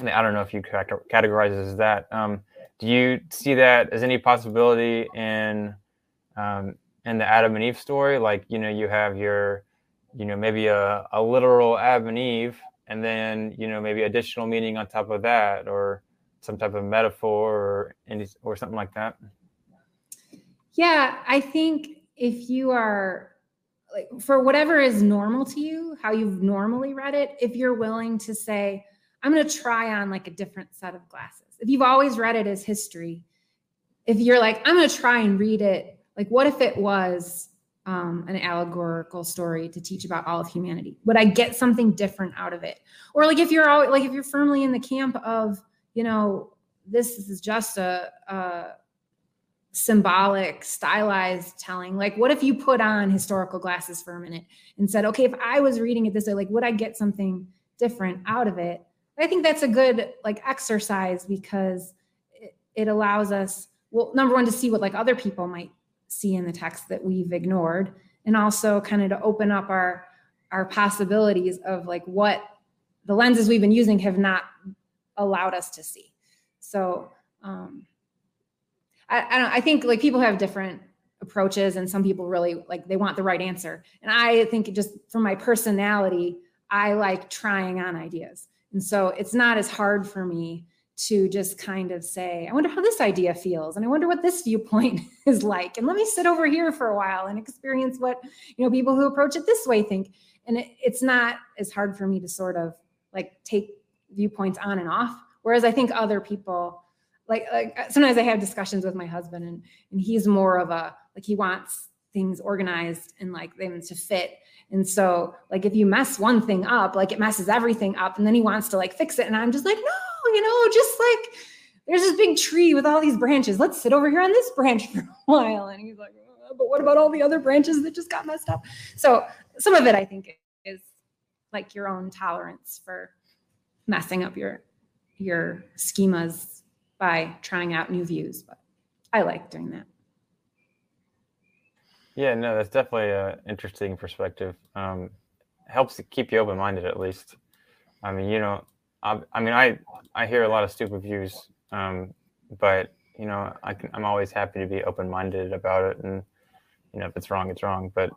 I don't know if you categorize as that. Um, do you see that as any possibility in um, in the Adam and Eve story? Like, you know, you have your, you know, maybe a, a literal Adam and Eve, and then you know maybe additional meaning on top of that, or some type of metaphor, or any, or something like that. Yeah, I think if you are like for whatever is normal to you, how you've normally read it, if you're willing to say I'm going to try on like a different set of glasses. If you've always read it as history, if you're like, I'm going to try and read it, like, what if it was um, an allegorical story to teach about all of humanity? Would I get something different out of it? Or like, if you're all like, if you're firmly in the camp of, you know, this is just a, a symbolic, stylized telling. Like, what if you put on historical glasses for a minute and said, okay, if I was reading it this way, like, would I get something different out of it? I think that's a good like exercise because it, it allows us, well, number one, to see what like other people might see in the text that we've ignored, and also kind of to open up our our possibilities of like what the lenses we've been using have not allowed us to see. So um, I, I don't. I think like people have different approaches, and some people really like they want the right answer. And I think just from my personality, I like trying on ideas. And so it's not as hard for me to just kind of say, I wonder how this idea feels. And I wonder what this viewpoint is like. And let me sit over here for a while and experience what, you know, people who approach it this way think. And it, it's not as hard for me to sort of like take viewpoints on and off. Whereas I think other people, like, like sometimes I have discussions with my husband and, and he's more of a, like he wants things organized and like them to fit and so, like, if you mess one thing up, like it messes everything up. And then he wants to like fix it. And I'm just like, no, you know, just like there's this big tree with all these branches. Let's sit over here on this branch for a while. And he's like, oh, but what about all the other branches that just got messed up? So some of it, I think, is like your own tolerance for messing up your your schemas by trying out new views. But I like doing that. Yeah, no, that's definitely an interesting perspective. Um, helps to keep you open minded, at least. I mean, you know, I, I, mean, I I hear a lot of stupid views, um, but you know, I can, I'm always happy to be open minded about it, and you know, if it's wrong, it's wrong. But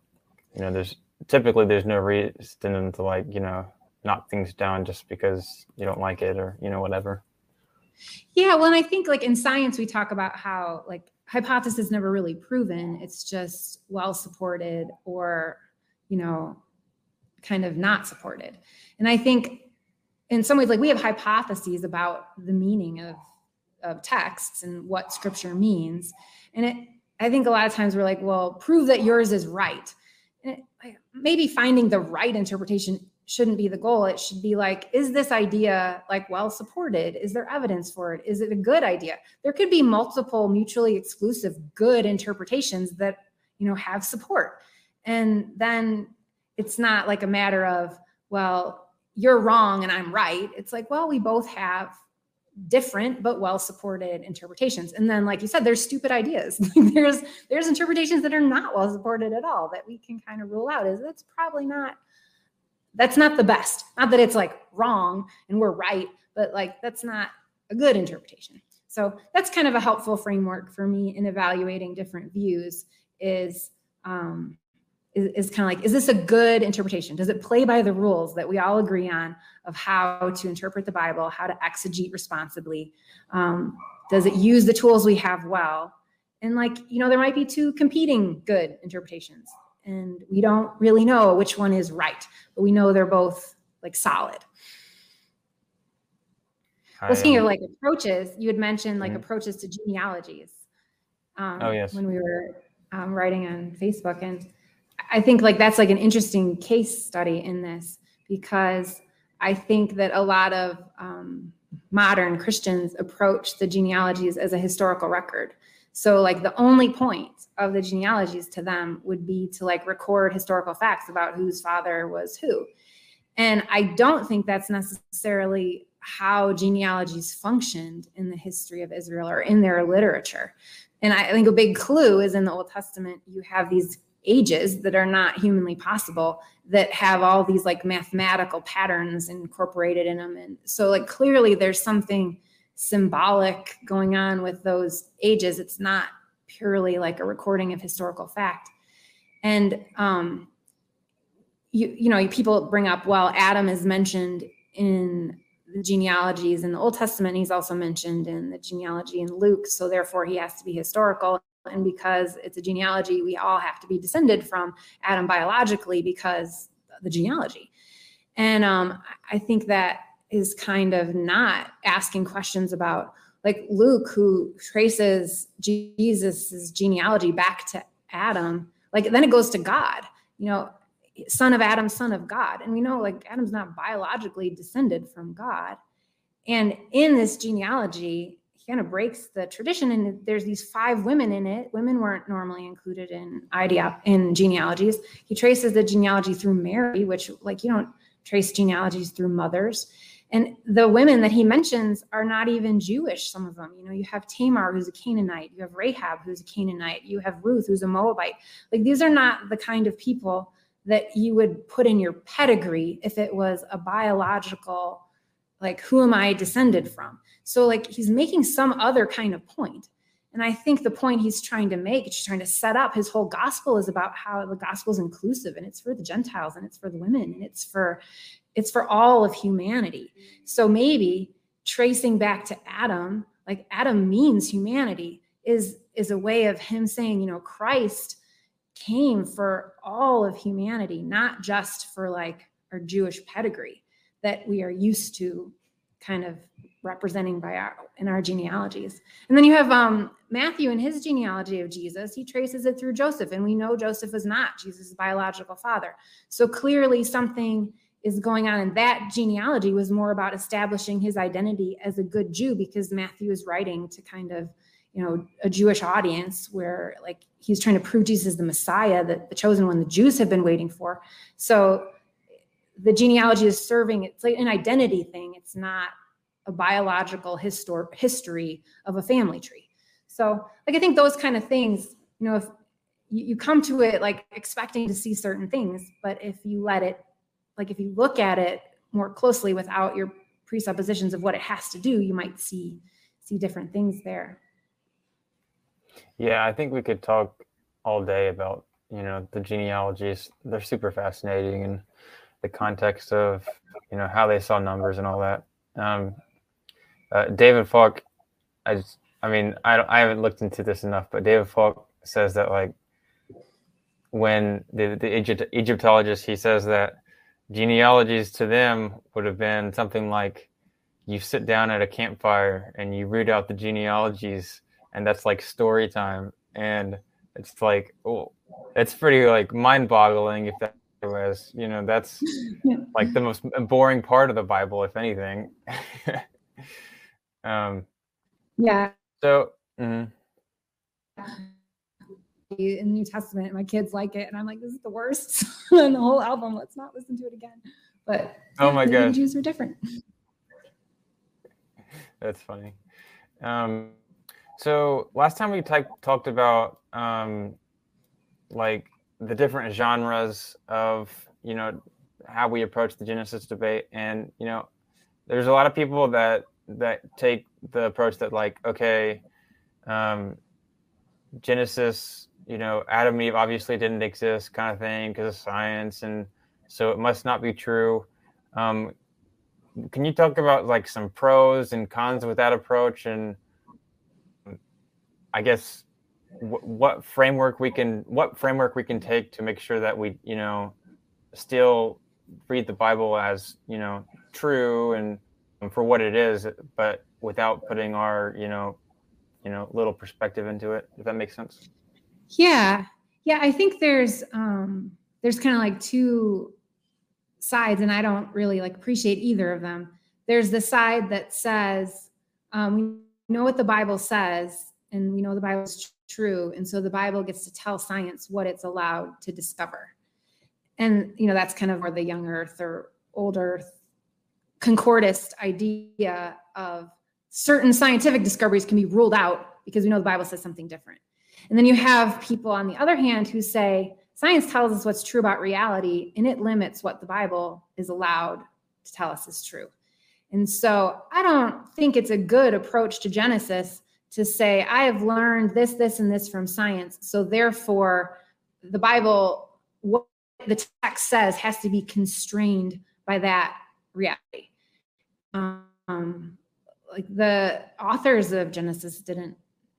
you know, there's typically there's no reason to like you know knock things down just because you don't like it or you know whatever. Yeah, well, and I think like in science we talk about how like hypothesis never really proven; it's just well supported or you know kind of not supported. And I think in some ways like we have hypotheses about the meaning of of texts and what scripture means. And it I think a lot of times we're like, well, prove that yours is right. It, maybe finding the right interpretation shouldn't be the goal. It should be like, is this idea like well supported? Is there evidence for it? Is it a good idea? There could be multiple mutually exclusive good interpretations that you know have support. And then it's not like a matter of, well, you're wrong and I'm right. It's like, well, we both have different but well supported interpretations and then like you said there's stupid ideas there's there's interpretations that are not well supported at all that we can kind of rule out is that's probably not that's not the best not that it's like wrong and we're right but like that's not a good interpretation so that's kind of a helpful framework for me in evaluating different views is um, is, is kind of like, is this a good interpretation? Does it play by the rules that we all agree on of how to interpret the Bible, how to exegete responsibly? Um, does it use the tools we have well? And like, you know, there might be two competing good interpretations, and we don't really know which one is right, but we know they're both like solid. Well, speaking of like approaches, you had mentioned like mm-hmm. approaches to genealogies. Um, oh yes. When we were um, writing on Facebook, and I think like that's like an interesting case study in this because I think that a lot of um, modern Christians approach the genealogies as a historical record. So like the only point of the genealogies to them would be to like record historical facts about whose father was who. And I don't think that's necessarily how genealogies functioned in the history of Israel or in their literature. And I think a big clue is in the Old Testament, you have these ages that are not humanly possible that have all these like mathematical patterns incorporated in them and so like clearly there's something symbolic going on with those ages. It's not purely like a recording of historical fact. And um you you know people bring up well adam is mentioned in the genealogies in the old testament. He's also mentioned in the genealogy in luke. So therefore he has to be historical. And because it's a genealogy, we all have to be descended from Adam biologically because the genealogy. And um, I think that is kind of not asking questions about like Luke, who traces Jesus's genealogy back to Adam. Like then it goes to God, you know, son of Adam, son of God. And we know like Adam's not biologically descended from God. And in this genealogy, he kind of breaks the tradition and there's these five women in it women weren't normally included in idea in genealogies he traces the genealogy through mary which like you don't trace genealogies through mothers and the women that he mentions are not even jewish some of them. You know you have tamar who's a canaanite. You have rahab who's a canaanite. You have ruth who's a moabite. Like these are not the kind of people that you would put in your pedigree if it was a biological like who am i descended from? So like he's making some other kind of point. And I think the point he's trying to make, he's trying to set up his whole gospel is about how the gospel is inclusive and it's for the Gentiles and it's for the women and it's for it's for all of humanity. So maybe tracing back to Adam, like Adam means humanity, is is a way of him saying, you know, Christ came for all of humanity, not just for like our Jewish pedigree that we are used to kind of representing by our in our genealogies. And then you have um, Matthew in his genealogy of Jesus. He traces it through Joseph, and we know Joseph was not Jesus' biological father. So clearly, something is going on in that genealogy was more about establishing his identity as a good Jew because Matthew is writing to kind of you know a Jewish audience where like he's trying to prove Jesus is the Messiah, that the chosen one the Jews have been waiting for. So the genealogy is serving it's like an identity thing. It's not biological histor- history of a family tree. So like I think those kind of things, you know, if you, you come to it like expecting to see certain things, but if you let it, like if you look at it more closely without your presuppositions of what it has to do, you might see see different things there. Yeah, I think we could talk all day about you know the genealogies. They're super fascinating and the context of you know how they saw numbers and all that. Um, uh, David Falk, I just, I mean, I don't, I haven't looked into this enough, but David Falk says that like when the the Egypt, Egyptologist he says that genealogies to them would have been something like you sit down at a campfire and you read out the genealogies and that's like story time. And it's like oh it's pretty like mind-boggling if that was you know that's like the most boring part of the bible if anything um yeah so mm-hmm. New Testament. My kids like it, and I'm like, this is the worst on the whole album. Let's not listen to it again. But oh my god, Jews are different. That's funny. Um, so last time we t- talked about um, like the different genres of you know how we approach the Genesis debate, and you know, there's a lot of people that that take the approach that like okay, um, Genesis you know, Adam and Eve obviously didn't exist, kind of thing, because of science, and so it must not be true. Um, can you talk about like some pros and cons with that approach, and I guess what framework we can what framework we can take to make sure that we, you know, still read the Bible as you know true and for what it is, but without putting our, you know, you know, little perspective into it. If that makes sense. Yeah. Yeah, I think there's um there's kind of like two sides and I don't really like appreciate either of them. There's the side that says um, we know what the Bible says and we know the Bible is true and so the Bible gets to tell science what it's allowed to discover. And you know that's kind of where the young earth or old earth concordist idea of certain scientific discoveries can be ruled out because we know the Bible says something different. And then you have people on the other hand who say science tells us what's true about reality and it limits what the Bible is allowed to tell us is true. And so I don't think it's a good approach to Genesis to say, I have learned this, this, and this from science. So therefore, the Bible, what the text says, has to be constrained by that reality. Um, like the authors of Genesis didn't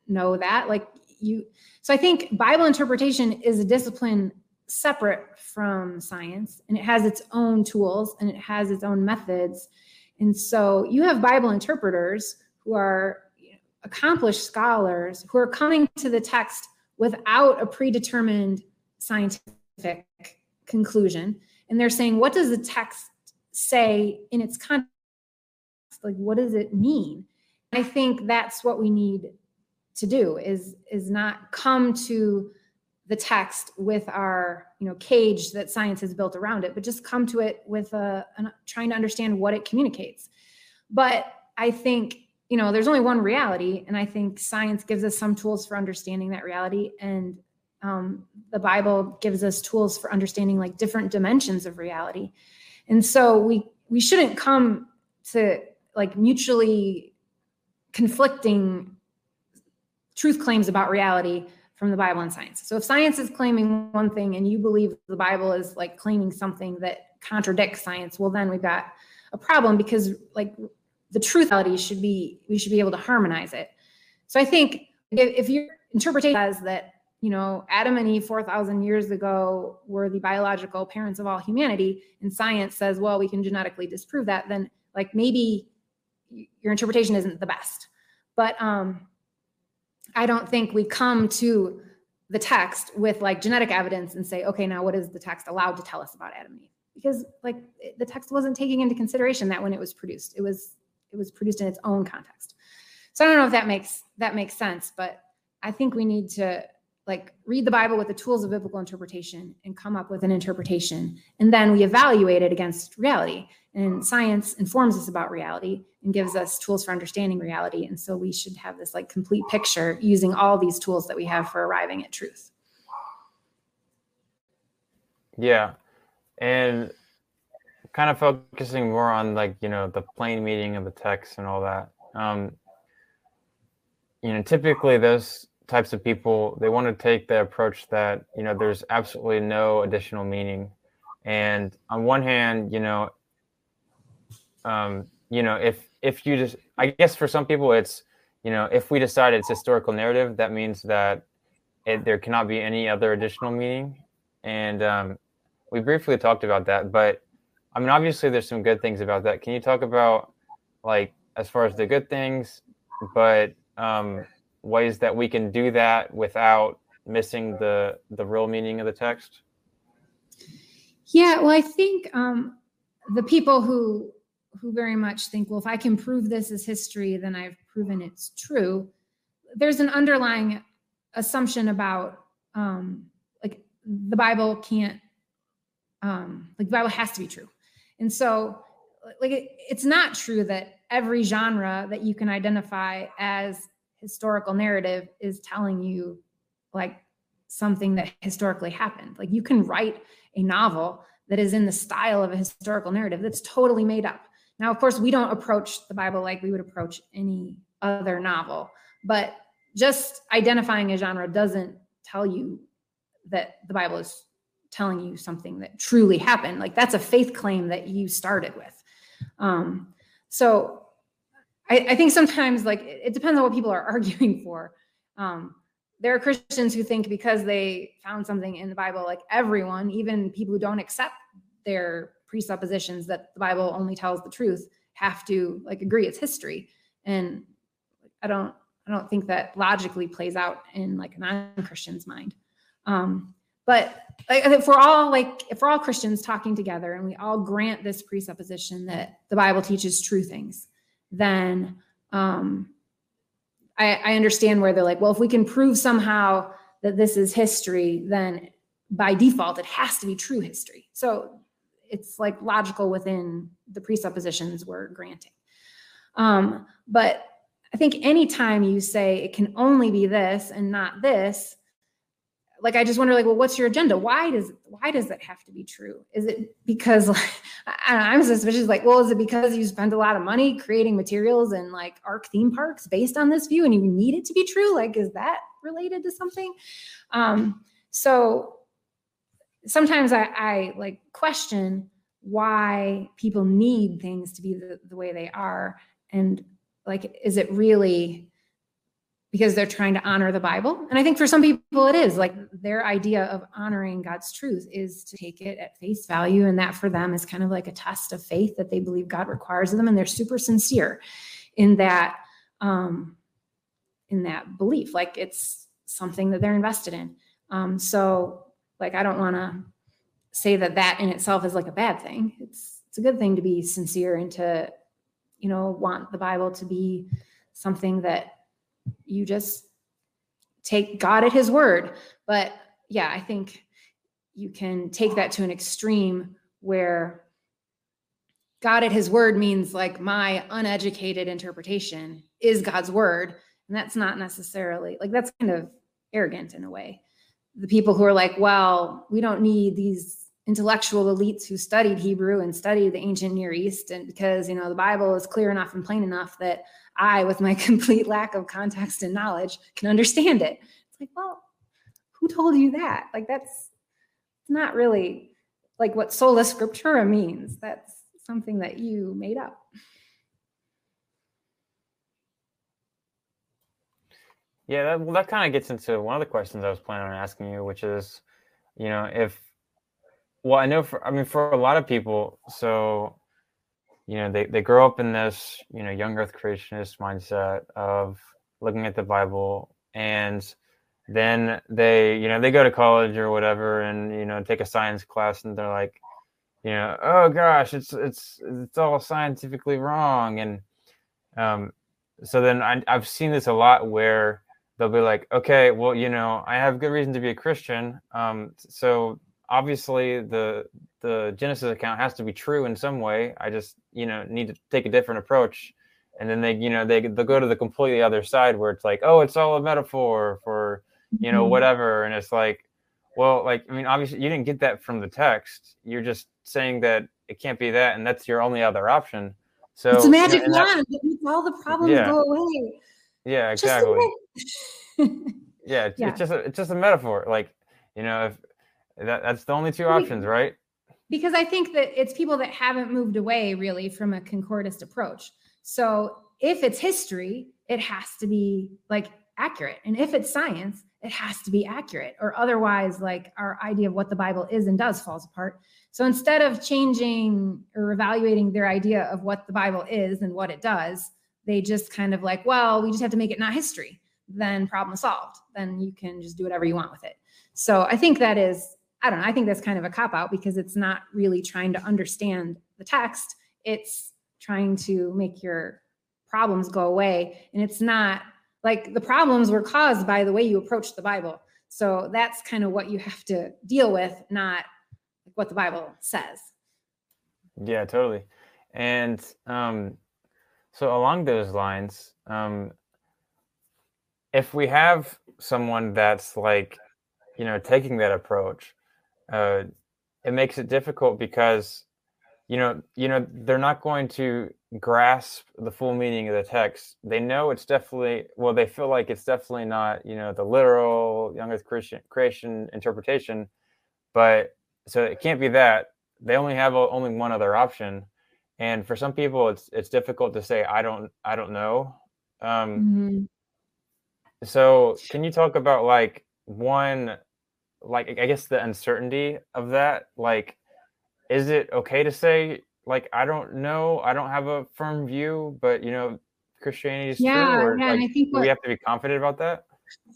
know that. Like you so i think bible interpretation is a discipline separate from science and it has its own tools and it has its own methods and so you have bible interpreters who are accomplished scholars who are coming to the text without a predetermined scientific conclusion and they're saying what does the text say in its context like what does it mean? I think that's what we need to do is is not come to the text with our you know cage that science has built around it but just come to it with a, a trying to understand what it communicates. But i think you know there's only one reality and i think science gives us some tools for understanding that reality and um, the bible gives us tools for understanding like different dimensions of reality. And so we we shouldn't come to like mutually conflicting truth claims about reality from the Bible and science. So if science is claiming one thing and you believe the Bible is like claiming something that contradicts science, well then we've got a problem because like the truth reality should be we should be able to harmonize it. So I think if, if your interpretation says that you know Adam and Eve 4000 years ago were the biological parents of all humanity and science says well we can genetically disprove that then like maybe your interpretation isn't the best. But um I don't think we come to the text with like genetic evidence and say, okay, now what is the text allowed to tell us about Adam and Eve? Because like the text wasn't taking into consideration that when it was produced, it was it was produced in its own context. so I don't know if that makes that makes sense, but I think we need to like read the Bible with the tools of biblical interpretation and come up with an interpretation. And then we evaluate it against reality. And science informs us about reality and gives us tools for understanding reality. And so we should have this like complete picture using all these tools that we have for arriving at truth. Yeah. And kind of focusing more on like, you know, the plain meaning of the text and all that. Um, you know, typically those types of people they want to take the approach that you know there's absolutely no additional meaning and on one hand you know um you know if if you just i guess for some people it's you know if we decide it's historical narrative that means that it, there cannot be any other additional meaning and um we briefly talked about that but i mean obviously there's some good things about that can you talk about like as far as the good things but um ways that we can do that without missing the the real meaning of the text? Yeah, well, I think um, the people who who very much think, well, if I can prove this is history, then I've proven it's true. There's an underlying assumption about um, like the Bible can't um, like the Bible has to be true, and so like it, it's not true that every genre that you can identify as historical narrative is telling you like something that historically happened. Like you can write a novel that is in the style of a historical narrative that's totally made up. Now, of course, we don't approach the Bible like we would approach any other novel, but just identifying a genre doesn't tell you that the Bible is telling you something that truly happened. Like that's a faith claim that you started with. Um, so I, I, think sometimes like it depends on what people are arguing for. Um, there are Christians who think because they found something in the Bible, like everyone, even people who don't accept their presuppositions that the Bible only tells the truth, have to like agree it's history. And I don't I don't think that logically plays out in like a non-Christian's mind. Um, but like, if we're all like if we're all Christians talking together and we all grant this presupposition that the Bible teaches true things, then um, I, I understand where they're like, well, if we can prove somehow that this is history, then by default it has to be true history. So it's like logical within the presuppositions we're granting. Um, but I think anytime you say it can only be this and not this, like I just wonder, like, well, what's your agenda? Why does why does that have to be true? Is it because like, I am suspicious? Like, well, is it because you spend a lot of money creating materials and like arc theme parks based on this view, and you need it to be true? Like, is that related to something? Um, so sometimes I, I like question why people need things to be the, the way they are, and like, is it really because they're trying to honor the Bible. And I think for some people it is like their idea of honoring God's truth is to take it at face value. And that for them is kind of like a test of faith that they believe God requires of them. And they're super sincere in that, um, in that belief. Like it's something that they're invested in. Um, so like, I don't want to say that that in itself is like a bad thing. It's, it's a good thing to be sincere and to, you know, want the Bible to be something that you just take God at his word. But yeah, I think you can take that to an extreme where God at his word means like my uneducated interpretation is God's word. And that's not necessarily like that's kind of arrogant in a way. The people who are like, well, we don't need these intellectual elites who studied Hebrew and studied the ancient Near East, and because you know the Bible is clear enough and plain enough that I, with my complete lack of context and knowledge, can understand it. It's like, well, who told you that? Like that's not really like what sola scriptura means. That's something that you made up. Yeah, that, well, that kind of gets into one of the questions I was planning on asking you, which is, you know, if well, I know for I mean for a lot of people, so you know, they, they grow up in this, you know, young earth creationist mindset of looking at the Bible and then they, you know, they go to college or whatever and, you know, take a science class and they're like, you know, oh gosh, it's it's it's all scientifically wrong. And um so then I, I've seen this a lot where they'll be like, okay, well, you know, I have good reason to be a Christian. Um, so obviously the the Genesis account has to be true in some way. I just, you know, need to take a different approach. And then they, you know, they they go to the completely other side where it's like, oh, it's all a metaphor for, you know, Mhm. whatever. And it's like, well, like I mean, obviously you didn't get that from the text. You're just saying that it can't be that, and that's your only other option. So it's a magic wand that makes all the problems Yeah. go away. Yeah, exactly. yeah, it's, Yeah. it's just a, it's just a metaphor. Like, you know, if that, that's the only two options, right? because I think that it's people that haven't moved away really from a concordist approach. So if it's history, it has to be like accurate. And if it's science, it has to be accurate, or otherwise, like our idea of what the Bible is and does falls apart. So instead of changing or evaluating their idea of what the Bible is and what it does, they just kind of like, well, we just have to make it not history. Then problem solved. Then you can just do whatever you want with it. So I think that is I don't know. I think that's kind of a cop out because it's not really trying to understand the text. It's trying to make your problems go away. And it's not like the problems were caused by the way you approach the Bible. So that's kind of what you have to deal with, not what the Bible says. Yeah, totally. And um, so along those lines, um, if we have someone that's like, you know, taking that approach, uh, it makes it difficult because, you know, you know, they're not going to grasp the full meaning of the text. They know it's definitely, well, they feel like it's definitely not, you know, the literal young earth Christian creation interpretation, but so it can't be that. They only have o- only one other option, and for some people, it's it's difficult to say I don't I don't know. Um, Mhm. so can you talk about like one, like I guess the uncertainty of that? Like, is it okay to say like I don't know, I don't have a firm view, but you know Christianity is Yeah, true, or yeah, and like, I think do we have to be confident about that?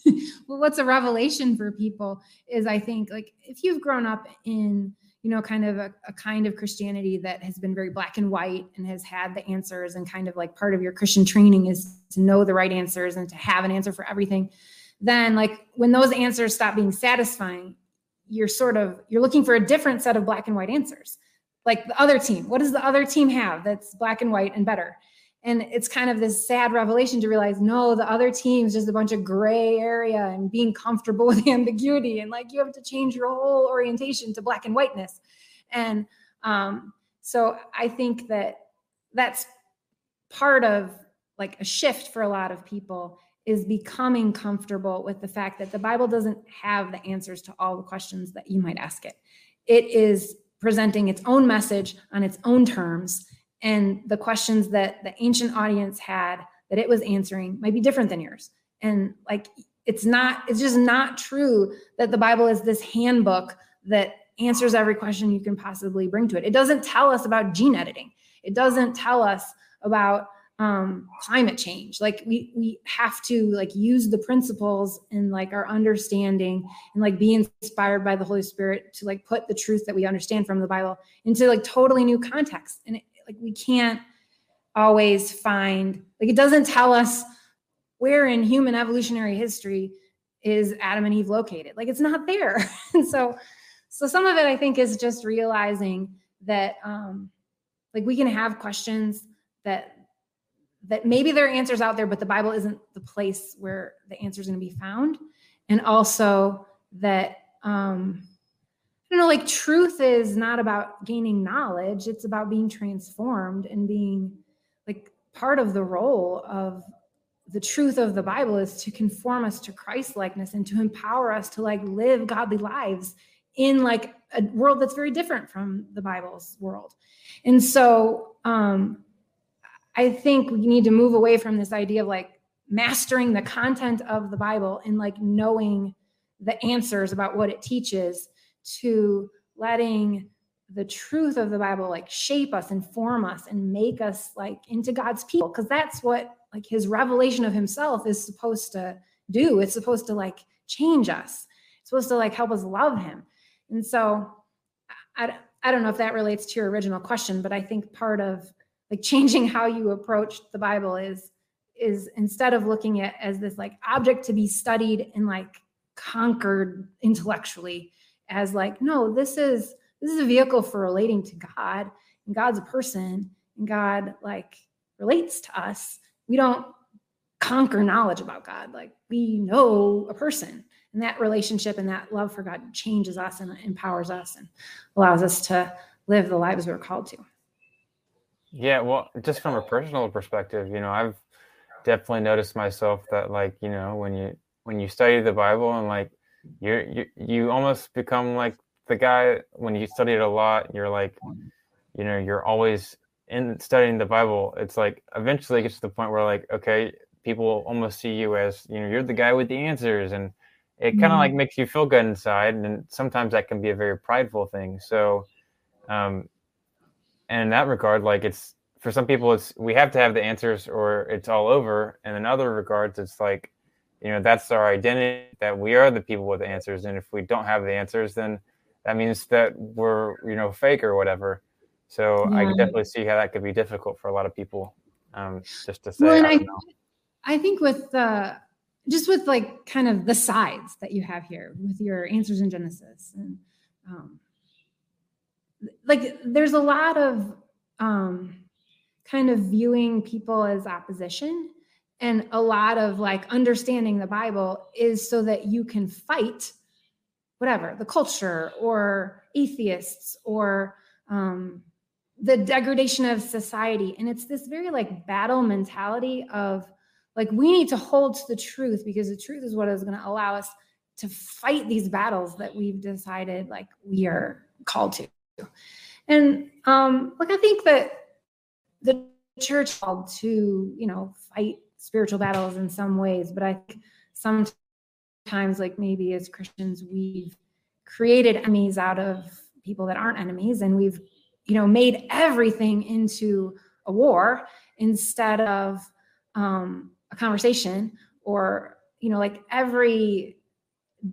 well, what's a revelation for people is I think like if you've grown up in, you know, kind of a, a kind of Christianity that has been very black and white and has had the answers and kind of like part of your Christian training is to know the right answers and to have an answer for everything, then like when those answers stop being satisfying, you're sort of you're looking for a different set of black and white answers. Like the other team, what does the other team have that's black and white and better? And it's kind of this sad revelation to realize no the other team's just a bunch of gray area and being comfortable with ambiguity. And like you have to change your whole orientation to black and whiteness. And um, so i think that that's part of like a shift for a lot of people is becoming comfortable with the fact that the bible doesn't have the answers to all the questions that you might ask it. It is presenting its own message on its own terms and the questions that the ancient audience had that it was answering might be different than yours. And like it's not it's just not true that the bible is this handbook that answers every question you can possibly bring to it. It doesn't tell us about gene editing. It doesn't tell us about um, climate change. Like we we have to like use the principles and like our understanding and like be inspired by the holy spirit to like put the truth that we understand from the bible into like totally new context. And it, like we can't always find like it doesn't tell us where in human evolutionary history is adam and eve located. Like it's not there. And so so some of it i think is just realizing that um like we can have questions that that maybe there are answers out there but the bible isn't the place where the answer is going to be found. And also that um you know like truth is not about gaining knowledge. It's about being transformed and being like part of the role of the truth of the bible is to conform us to christ likeness and to empower us to like live godly lives in like a world that's very different from the bible's world. And so um i think we need to move away from this idea of like mastering the content of the bible and like knowing the answers about what it teaches to letting the truth of the bible like shape us inform us and make us like into god's people because that's what like his revelation of himself is supposed to do. It's supposed to like change us. It's supposed to like help us love him. And so i, I don't know if that relates to your original question but i think part of like changing how you approach the bible is is instead of looking at as this like object to be studied and like conquered intellectually as like no this is this is a vehicle for relating to god and god's a person and god like relates to us. We don't conquer knowledge about god. Like we know a person and that relationship and that love for god changes us and empowers us and allows us to live the lives we're called to. Yeah well just from a personal perspective you know i've definitely noticed myself that like you know when you when you study the bible and like you, you almost become like the guy when you study it a lot you're like you know you're always in studying the bible it's like eventually it gets to the point where like okay people almost see you as you know you're the guy with the answers and it kind of mm-hmm. like makes you feel good inside and sometimes that can be a very prideful thing so um and in that regard like it's for some people it's we have to have the answers or it's all over and in other regards it's like you know that's our identity that we are the people with the answers. And if we don't have the answers then that means that we're you know fake or whatever. So yeah. i definitely see how that could be difficult for a lot of people um just to say well, I, I, I think with the just with like kind of the sides that you have here with your answers in genesis and um like there's a lot of um kind of viewing people as opposition and a lot of like understanding the bible is so that you can fight whatever the culture or atheists or um, the degradation of society. And it's this very like battle mentality of like we need to hold to the truth because the truth is what is going to allow us to fight these battles that we've decided like we are called to. And um like i think that the church called to you know fight spiritual battles in some ways but i think sometimes like maybe as christians we've created enemies out of people that aren't enemies and we've you know made everything into a war instead of um, a conversation or you know like every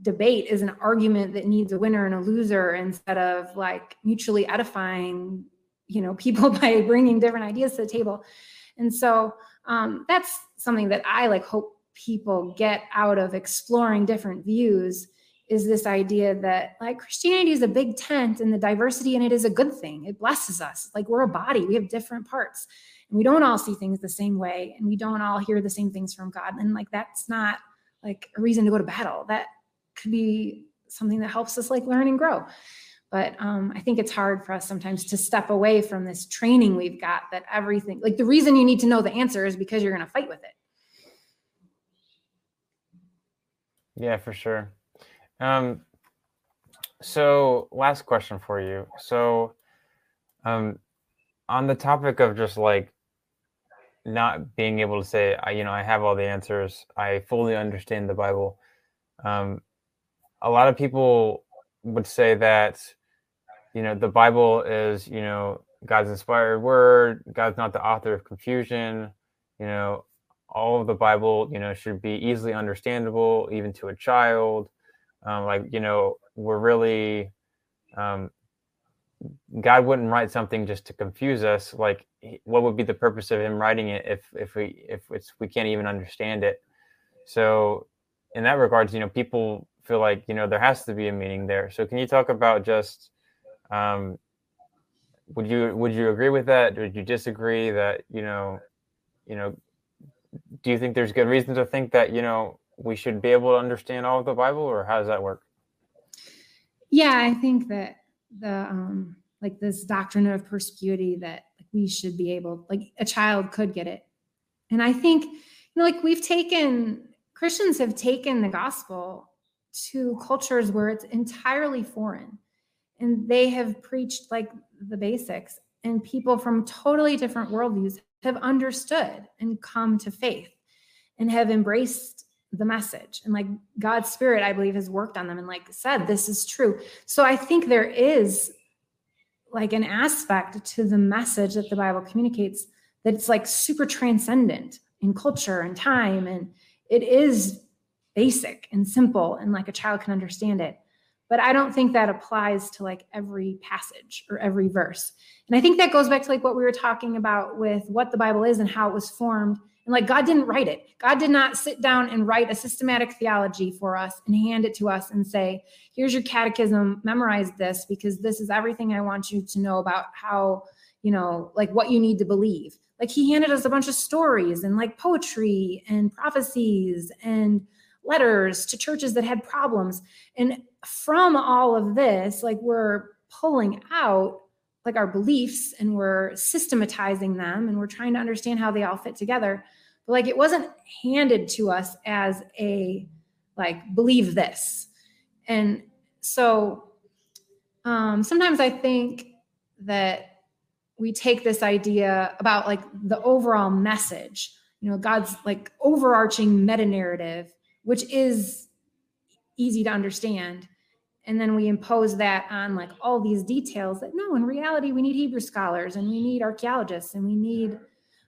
debate is an argument that needs a winner and a loser instead of like mutually edifying you know people by bringing different ideas to the table. And so um, that's something that i like hope people get out of exploring different views is this idea that like christianity is a big tent and the diversity in it is a good thing. It blesses us. Like we're a body. We have different parts. And we don't all see things the same way and we don't all hear the same things from god. And like that's not like a reason to go to battle. That could be something that helps us like learn and grow but um, i think it's hard for us sometimes to step away from this training we've got that everything like the reason you need to know the answer is because you're going to fight with it. Yeah for sure. Um, so last question for you. So um, on the topic of just like not being able to say I, you know i have all the answers. I fully understand the bible um, a lot of people would say that you know the bible is you know god's inspired word god's not the author of confusion you know all of the bible you know should be easily understandable even to a child. Um, like you know we're really um, god wouldn't write something just to confuse us. Like what would be the purpose of him writing it if if we if it's we can't even understand it? So in that regards you know people feel like you know there has to be a meaning there. So can you talk about just um, would you would you agree with that? Would you disagree that you know, you know, do you think there's good reason to think that you know we should be able to understand all of the Bible, or how does that work? Yeah, I think that the um, like this doctrine of perspicuity that we should be able, like a child could get it, and I think you know, like we've taken Christians have taken the gospel to cultures where it's entirely foreign and they have preached like the basics and people from totally different worldviews have understood and come to faith and have embraced the message. And like god's spirit i believe has worked on them and like said this is true. So i think there is like an aspect to the message that the bible communicates that it's like super transcendent in culture and time and it is basic and simple and like a child can understand it but I don't think that applies to like every passage or every verse. And I think that goes back to like what we were talking about with what the Bible is and how it was formed And like God didn't write it. God did not sit down and write a systematic theology for us and hand it to us and say, here's your catechism, memorize this because this is everything I want you to know about how, you know, like what you need to believe. Like he handed us a bunch of stories and like poetry and prophecies and letters to churches that had problems. And from all of this, like we're pulling out like our beliefs and we're systematizing them and we're trying to understand how they all fit together. But like it wasn't handed to us as a like believe this. And so um sometimes i think that we take this idea about like the overall message you know god's like overarching meta narrative which is easy to understand and then we impose that on like all these details that no in reality we need hebrew scholars and we need archaeologists and we need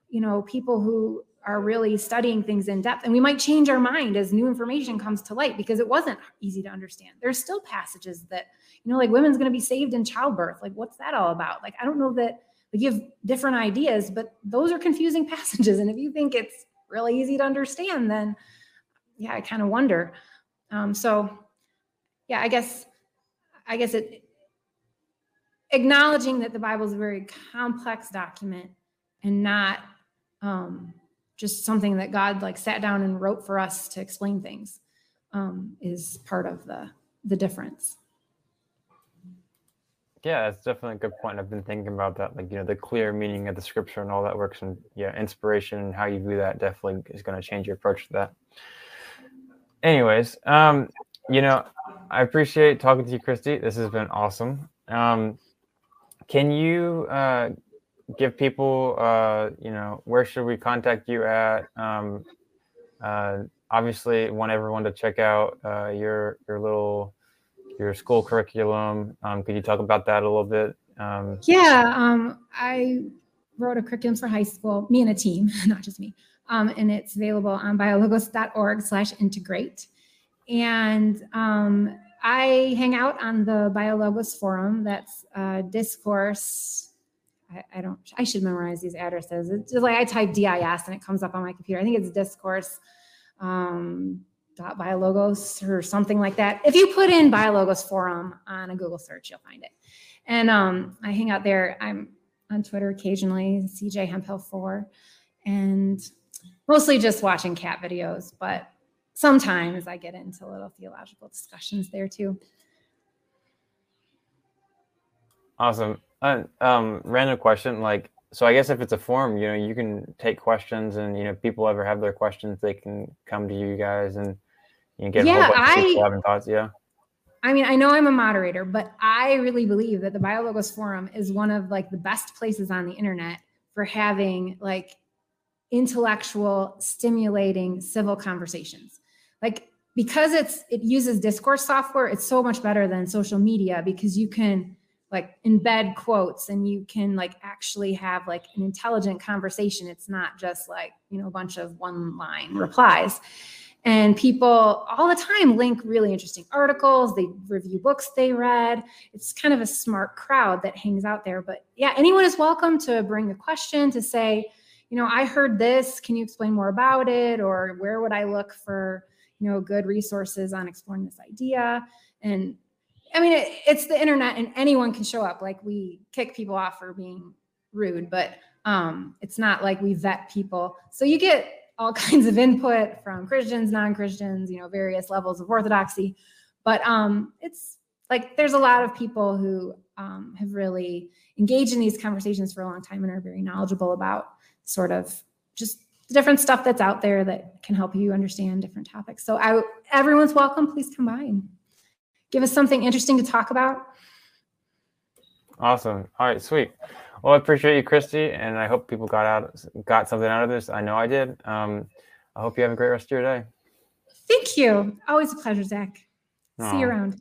you know people who are really studying things in depth. And we might change our mind as new information comes to light because it wasn't easy to understand. There's still passages that you know like women's going to be saved in childbirth. Like what's that all about? Like i don't know that like you have different ideas but those are confusing passages. And if you think it's really easy to understand then yeah i kind of wonder. Um, so yeah, I guess, I guess it acknowledging that the Bible is a very complex document and not um, just something that God like sat down and wrote for us to explain things um, is part of the the difference. Yeah, that's definitely a good point. I've been thinking about that, like you know, the clear meaning of the scripture and all that works, and yeah, inspiration and how you view that definitely is going to change your approach to that. Anyways, um, you know, I appreciate talking to you, Christy. This has been awesome. Um, can you uh, give people, uh, you know, where should we contact you at? Um, uh, obviously, want everyone to check out uh, your your little your school curriculum. Um, could you talk about that a little bit? Um, yeah, um, I wrote a curriculum for high school. Me and a team, not just me. Um, and it's available on biologos.org/integrate. And um, I hang out on the BioLogos forum. That's uh, discourse. I, I, don't. I should memorize these addresses. It's just like I type DIS and it comes up on my computer. I think it's discourse. Um, dot biologos or something like that. If you put in biologos forum on a Google search, you'll find it. And um, I hang out there. I'm on Twitter occasionally, CJ Hemphill four, and mostly just watching cat videos. But sometimes I get into little theological discussions there too. Awesome. Uh, um, random question. Like, so I guess if it's a forum, you know, you can take questions, and you know, people ever have their questions, they can come to you guys, and you get yeah, I, having thoughts. Yeah. I mean, I know I'm a moderator, but I really believe that the BioLogos forum is one of like the best places on the internet for having like intellectual, stimulating civil conversations like because it's it uses discourse software it's so much better than social media because you can like embed quotes and you can like actually have like an intelligent conversation. It's not just like you know a bunch of one line replies. And people all the time link really interesting articles they review books they read. It's kind of a smart crowd that hangs out there. But yeah anyone is welcome to bring a question to say you know i heard this. Can you explain more about it? Or where would i look for you know good resources on exploring this idea. And i mean it, it's the internet and anyone can show up. Like we kick people off for being rude but um it's not like we vet people. So you get all kinds of input from christians non-christians you know various levels of orthodoxy. But um it's like there's a lot of people who um, have really engaged in these conversations for a long time and are very knowledgeable about sort of just different stuff that's out there that can help you understand different topics. So I, everyone's welcome. Please come by and give us something interesting to talk about. Awesome. All right, sweet. Well, I appreciate you, Christy, and I hope people got out got something out of this. I know I did. Um, I hope you have a great rest of your day. Thank you. Always a pleasure, Zach. Aww. See you around.